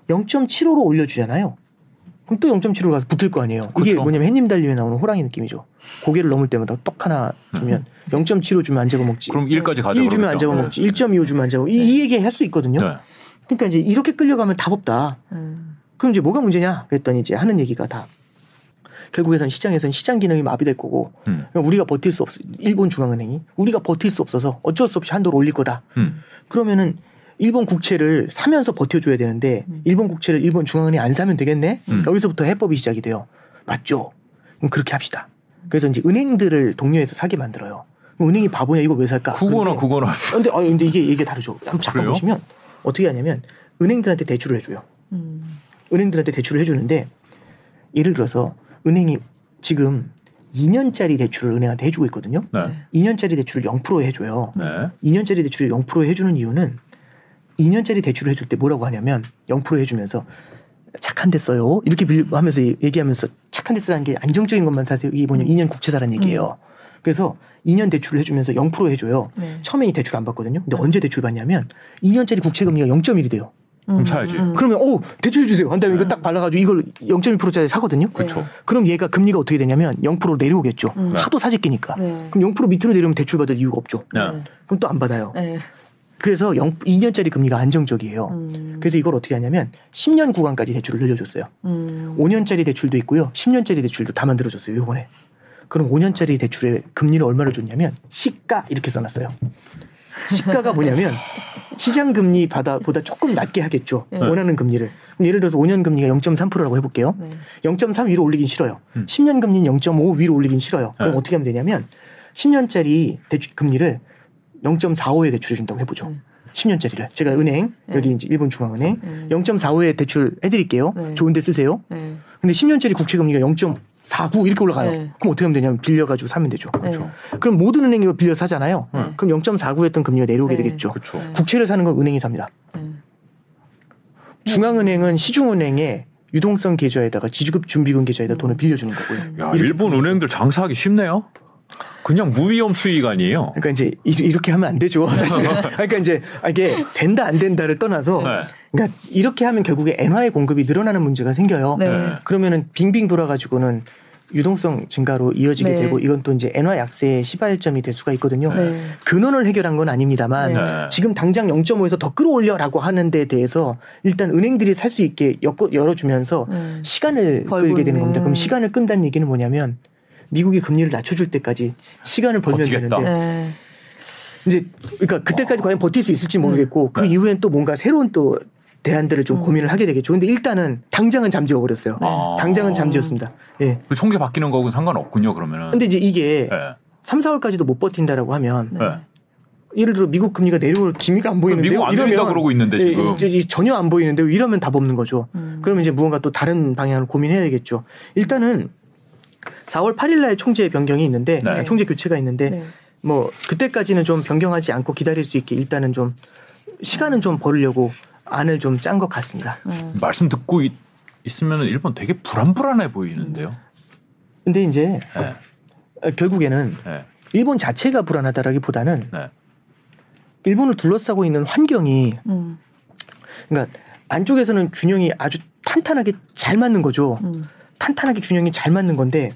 0.75로 올려주잖아요. 그럼 또 0.75로 가서 붙을 거 아니에요. 이게 그렇죠. 뭐냐면 햇님 달림에 나오는 호랑이 느낌이죠. 고개를 넘을 때마다 떡 하나 주면 0.75 주면 안 잡아먹지. 그럼 1까지 가져. 1 주면 안 잡아먹지. 1.25 주면 안 잡아. 이, 이 얘기 할 수 있거든요. 네. 그러니까 이제 이렇게 끌려가면 답 없다. 음. 그럼 이제 뭐가 문제냐? 그랬더니 이제 하는 얘기가 다 결국에선 시장에선 시장 기능이 마비될 거고 음. 우리가 버틸 수 없어. 일본 중앙은행이 우리가 버틸 수 없어서 어쩔 수 없이 한도를 올릴 거다. 음. 그러면은 일본 국채를 사면서 버텨줘야 되는데 음. 일본 국채를 일본 중앙은행이 안 사면 되겠네. 음. 여기서부터 해법이 시작이 돼요. 맞죠? 그럼 그렇게 합시다. 그래서 이제 은행들을 독려해서 사게 만들어요. 은행이 바보냐 이걸 왜 살까? 그거나 근데- 그거나. 근데 아 근데 이게 이게 다르죠. 한번 잠깐 그래요? 보시면 어떻게 하냐면 은행들한테 대출을 해줘요. 음. 은행들한테 대출을 해주는데 예를 들어서 은행이 지금 2년짜리 대출을 은행한테 해주고 있거든요. 네. 2년짜리 대출을 0%에 해줘요. 네. 2년짜리 대출을 0%에 해주는 이유는 2년짜리 대출을 해줄 때 뭐라고 하냐면 0% 해주면서 착한 데 써요. 이렇게 빌- 하면서 얘기하면서 착한 데 쓰라는 게 안정적인 것만 사세요. 이게 뭐냐 2년 국채사라는 얘기예요. 그래서 2년 대출을 해주면서 0% 해줘요. 네. 처음에 이 대출 안 받거든요. 근데 언제 대출 받냐면 2년짜리 국채 금리가 0.1이 돼요. 그럼 사야지. 그러면 오 대출 주세요. 한 다음에 이거 딱 발라가지고 이걸 0.1%짜리 사거든요. 그렇죠. 그럼 얘가 금리가 어떻게 되냐면 0% 내려오겠죠. 음. 하도 사재끼니까. 네. 그럼 0% 밑으로 내려오면 대출 받을 이유가 없죠. 네. 그럼 또 안 받아요. 네. 그래서 0, 2년짜리 금리가 안정적이에요. 음. 그래서 이걸 어떻게 하냐면 10년 구간까지 대출을 늘려줬어요. 음. 5년짜리 대출도 있고요. 10년짜리 대출도 다 만들어줬어요. 요번에. 그럼 5년짜리 대출의 금리를 얼마를 줬냐면 시가 이렇게 써놨어요. 시가가 뭐냐면 시장 금리 바다 보다 조금 낮게 하겠죠. 네. 원하는 금리를. 그럼 예를 들어서 5년 금리가 0.3%라고 해볼게요. 네. 0.3 위로 올리긴 싫어요. 음. 10년 금리는 0.5 위로 올리긴 싫어요. 그럼 네. 어떻게 하면 되냐면 10년짜리 대출 금리를 0.45에 대출해 준다고 해보죠. 네. 10년짜리를 제가 은행 네. 여기 이제 일본 중앙은행 네. 0.45에 대출 해드릴게요. 네. 좋은데 쓰세요. 네. 근데 10년짜리 국채 금리가 0.49 이렇게 올라가요. 네. 그럼 어떻게 하면 되냐면 빌려가지고 사면 되죠. 그렇죠. 그럼 모든 은행이 빌려 사잖아요. 네. 그럼 0.49였던 금리가 내려오게 네. 되겠죠. 그렇죠. 네. 국채를 사는 건 은행이 삽니다. 네. 중앙은행은 시중은행에 유동성 계좌에다가 지주급 준비금 계좌에다 돈을 빌려주는 거고요. 야, 일본 은행들 장사하기 쉽네요. 그냥 무위험 수익 아니에요. 그러니까 이제 이- 이렇게 하면 안 되죠, 사실은. 그러니까 이제 이게 된다 안 된다를 떠나서 네. 그러니까 이렇게 하면 결국에 엔화의 공급이 늘어나는 문제가 생겨요. 네. 네. 그러면은 빙빙 돌아가지고는 유동성 증가로 이어지게 네. 되고 이건 또 이제 엔화 약세의 시발점이 될 수가 있거든요. 네. 근원을 해결한 건 아닙니다만 네. 네. 지금 당장 0.5에서 더 끌어올려라고 하는 데 대해서 일단 은행들이 살 수 있게 열어주면서 네. 시간을 벌고 끌게 되는 겁니다. 그럼 시간을 끈다는 얘기는 뭐냐면 미국이 금리를 낮춰줄 때까지 시간을 벌면 버티겠다. 되는데 네. 이제 그러니까 그때까지 과연 버틸 수 있을지 모르겠고 그 네. 이후엔 또 뭔가 새로운 또 대안들을 좀 음. 고민을 하게 되겠죠. 근데 일단은 당장은 잠재워 버렸어요. 네. 아. 당장은 잠재웠습니다. 예. 그 총재 바뀌는 거하고는 상관없군요. 그러면은. 근데 이제 이게 네. 3, 4월까지도 못 버틴다라고 하면 네. 네. 예를 들어 미국 금리가 내려올 기미가 안 보이는데 미국 안 내린다 그러고 있는데 예, 지금. 이제 전혀 안 보이는데 이러면 답 없는 거죠. 음. 그러면 이제 무언가 또 다른 방향을 고민해야겠죠. 일단은 4월 8일 날 총재 변경이 있는데 네. 총재 교체가 있는데 네. 뭐 그때까지는 좀 변경하지 않고 기다릴 수 있게 일단은 좀 시간은 좀 벌으려고 안을 좀 짠 것 같습니다. 음. 말씀 듣고 있, 있으면 일본 되게 불안불안해 보이는데요. 근데 이제 네. 어, 결국에는 네. 일본 자체가 불안하다라기보다는 네. 일본을 둘러싸고 있는 환경이 음. 그러니까 안쪽에서는 균형이 아주 탄탄하게 잘 맞는 거죠. 음. 탄탄하게 균형이 잘 맞는 건데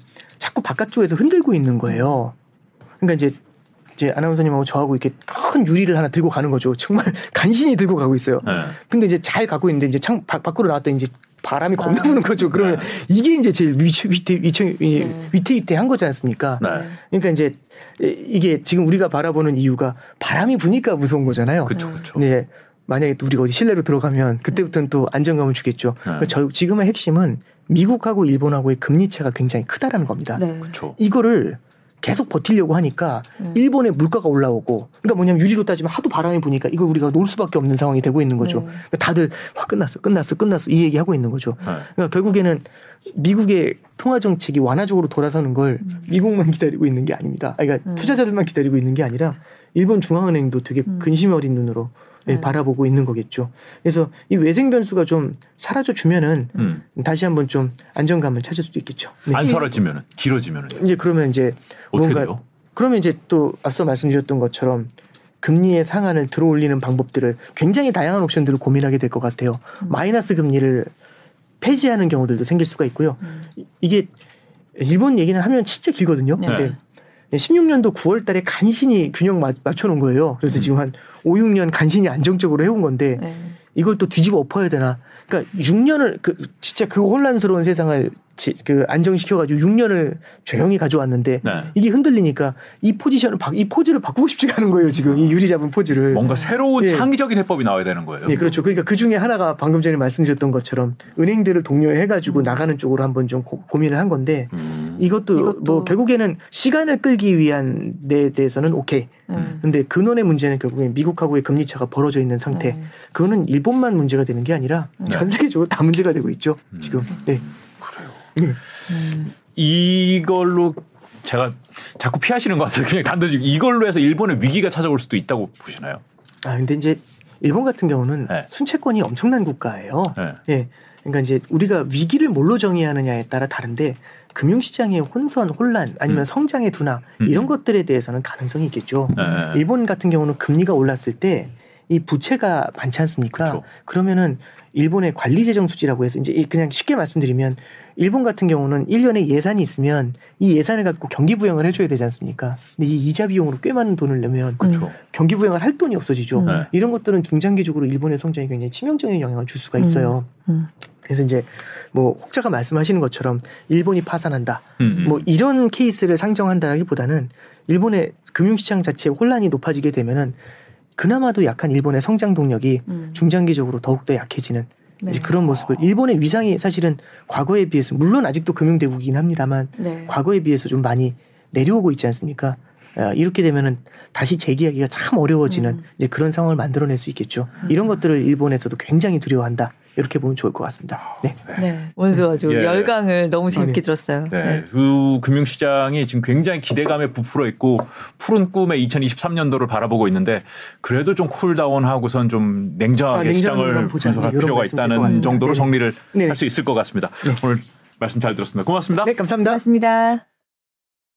자꾸 바깥쪽에서 흔들고 있는 거예요. 그러니까 이제 이제 아나운서님하고 저하고 이렇게 큰 유리를 하나 들고 가는 거죠. 정말 간신히 들고 가고 있어요. 네. 근데 이제 잘 가고 있는데 이제 창 밖, 밖으로 나왔더니 이제 바람이 겁나 아. 부는 거죠. 그러면 네. 이게 이제 제일 위태 위태 위태 네. 위태위태한 거지 않습니까? 네. 그러니까 이제 이게 지금 우리가 바라보는 이유가 바람이 부니까 무서운 거잖아요. 그쵸, 네. 만약에 또 우리가 어디 실내로 들어가면 그때부터는 또 안정감을 주겠죠. 그러니까 저 지금의 핵심은 미국하고 일본하고의 금리 차가 굉장히 크다라는 겁니다. 네. 그렇죠. 이거를 계속 버티려고 하니까 음. 일본의 물가가 올라오고 그러니까 뭐냐면 유리로 따지면 하도 바람이 부니까 이걸 우리가 놓을 수밖에 없는 상황이 되고 있는 거죠. 네. 그러니까 다들 와 끝났어 끝났어 끝났어 이 얘기 하고 있는 거죠. 네. 그러니까 결국에는 미국의 통화 정책이 완화적으로 돌아서는 걸 미국만 기다리고 있는 게 아닙니다. 그러니까 음. 투자자들만 기다리고 있는 게 아니라 일본 중앙은행도 되게 음. 근심 어린 눈으로 예, 네. 바라보고 있는 거겠죠. 그래서 이 외생 변수가 좀 사라져 주면은 음. 다시 한번 좀 안정감을 찾을 수도 있겠죠. 네. 안 사라지면은 길어지면은 이제 그러면 이제 어떻게 뭔가 돼요? 그러면 이제 또 앞서 말씀드렸던 것처럼 금리의 상한을 들어올리는 방법들을 굉장히 다양한 옵션들을 고민하게 될 것 같아요. 음. 마이너스 금리를 폐지하는 경우들도 생길 수가 있고요. 음. 이- 이게 일본 얘기는 하면 진짜 길거든요. 네. 근데 16년도 9월 달에 간신히 균형 맞, 맞춰놓은 거예요. 그래서 지금 한 5, 6년 간신히 안정적으로 해온 건데 네. 이걸 또 뒤집어 엎어야 되나? 그러니까 6년을 그 진짜 그 혼란스러운 세상을 지- 그 안정시켜가지고 6년을 조용히 가져왔는데 네. 이게 흔들리니까 이 포지션을 바, 이 포즈를 바꾸고 싶지가 않은 거예요 지금 이 유리 잡은 포즈를. 뭔가 새로운 예. 창의적인 해법이 나와야 되는 거예요. 네, 그렇죠. 그러니까 그 중에 하나가 방금 전에 말씀드렸던 것처럼 은행들을 독려해가지고 나가는 쪽으로 한번 좀 고, 민을한 건데 음. 이것도, 이것도- 뭐 결국에는 시간을 끌기 위한 데 대해서는 오케이. 음. 근데 근원의 문제는 결국엔 미국하고의 금리 차가 벌어져 있는 상태. 네. 그거는 일본만 문제가 되는 게 아니라 네. 전 세계적으로 다 문제가 되고 있죠. 지금. 네. 음. 이걸로 제가 자꾸 피하시는 것 같아서 그냥 단도직 이걸로 해서 일본의 위기가 찾아올 수도 있다고 보시나요? 아 근데 이제 일본 같은 경우는 네. 순채권이 엄청난 국가예요. 네. 예. 그러니까 이제 우리가 위기를 뭘로 정의하느냐에 따라 다른데 금융시장의 혼선, 혼란 아니면 음. 성장의 둔화 음. 이런 것들에 대해서는 가능성이 있겠죠. 네. 일본 같은 경우는 금리가 올랐을 때 이 부채가 많지 않습니까? 그쵸. 그러면은 일본의 관리 재정 수지라고 해서 이제 이- 그냥 쉽게 말씀드리면 일본 같은 경우는 1년에 예산이 있으면 이 예산을 갖고 경기 부양을 해줘야 되지 않습니까? 근데 이 이자 비용으로 꽤 많은 돈을 내면 그렇죠. 경기 부양을 할 돈이 없어지죠. 음. 네. 이런 것들은 중장기적으로 일본의 성장에 굉장히 치명적인 영향을 줄 수가 있어요. 음. 그래서 이제 뭐 혹자가 말씀하시는 것처럼 일본이 파산한다. 음, 음. 뭐 이런 케이스를 상정한다라기보다는 일본의 금융시장 자체의 혼란이 높아지게 되면은 그나마도 약한 일본의 성장 동력이 음. 중장기적으로 더욱더 약해지는 네. 이제 그런 모습을 일본의 위상이 사실은 과거에 비해서 물론 아직도 금융대국이긴 합니다만 네. 과거에 비해서 좀 많이 내려오고 있지 않습니까? 아, 이렇게 되면은 다시 재기하기가 참 어려워지는 음. 이제 그런 상황을 만들어낼 수 있겠죠. 이런 것들을 일본에서도 굉장히 두려워한다. 이렇게 보면 좋을 것 같습니다. 네. 네. 오늘도 아주 예. 열강을 너무 재밌게 네. 들었어요. 네, 네. 그 금융시장이 지금 굉장히 기대감에 부풀어 있고 푸른 꿈의 2023년도를 바라보고 있는데 그래도 좀 쿨다운하고선 좀 냉정하게 아, 시장을. 분석할 네, 필요가 있다는. 정도로 네. 정리를 네. 할수 있을 것 같습니다. 오늘 말씀 잘 들었습니다. 고맙습니다. 네, 감사합니다. 고맙습니다.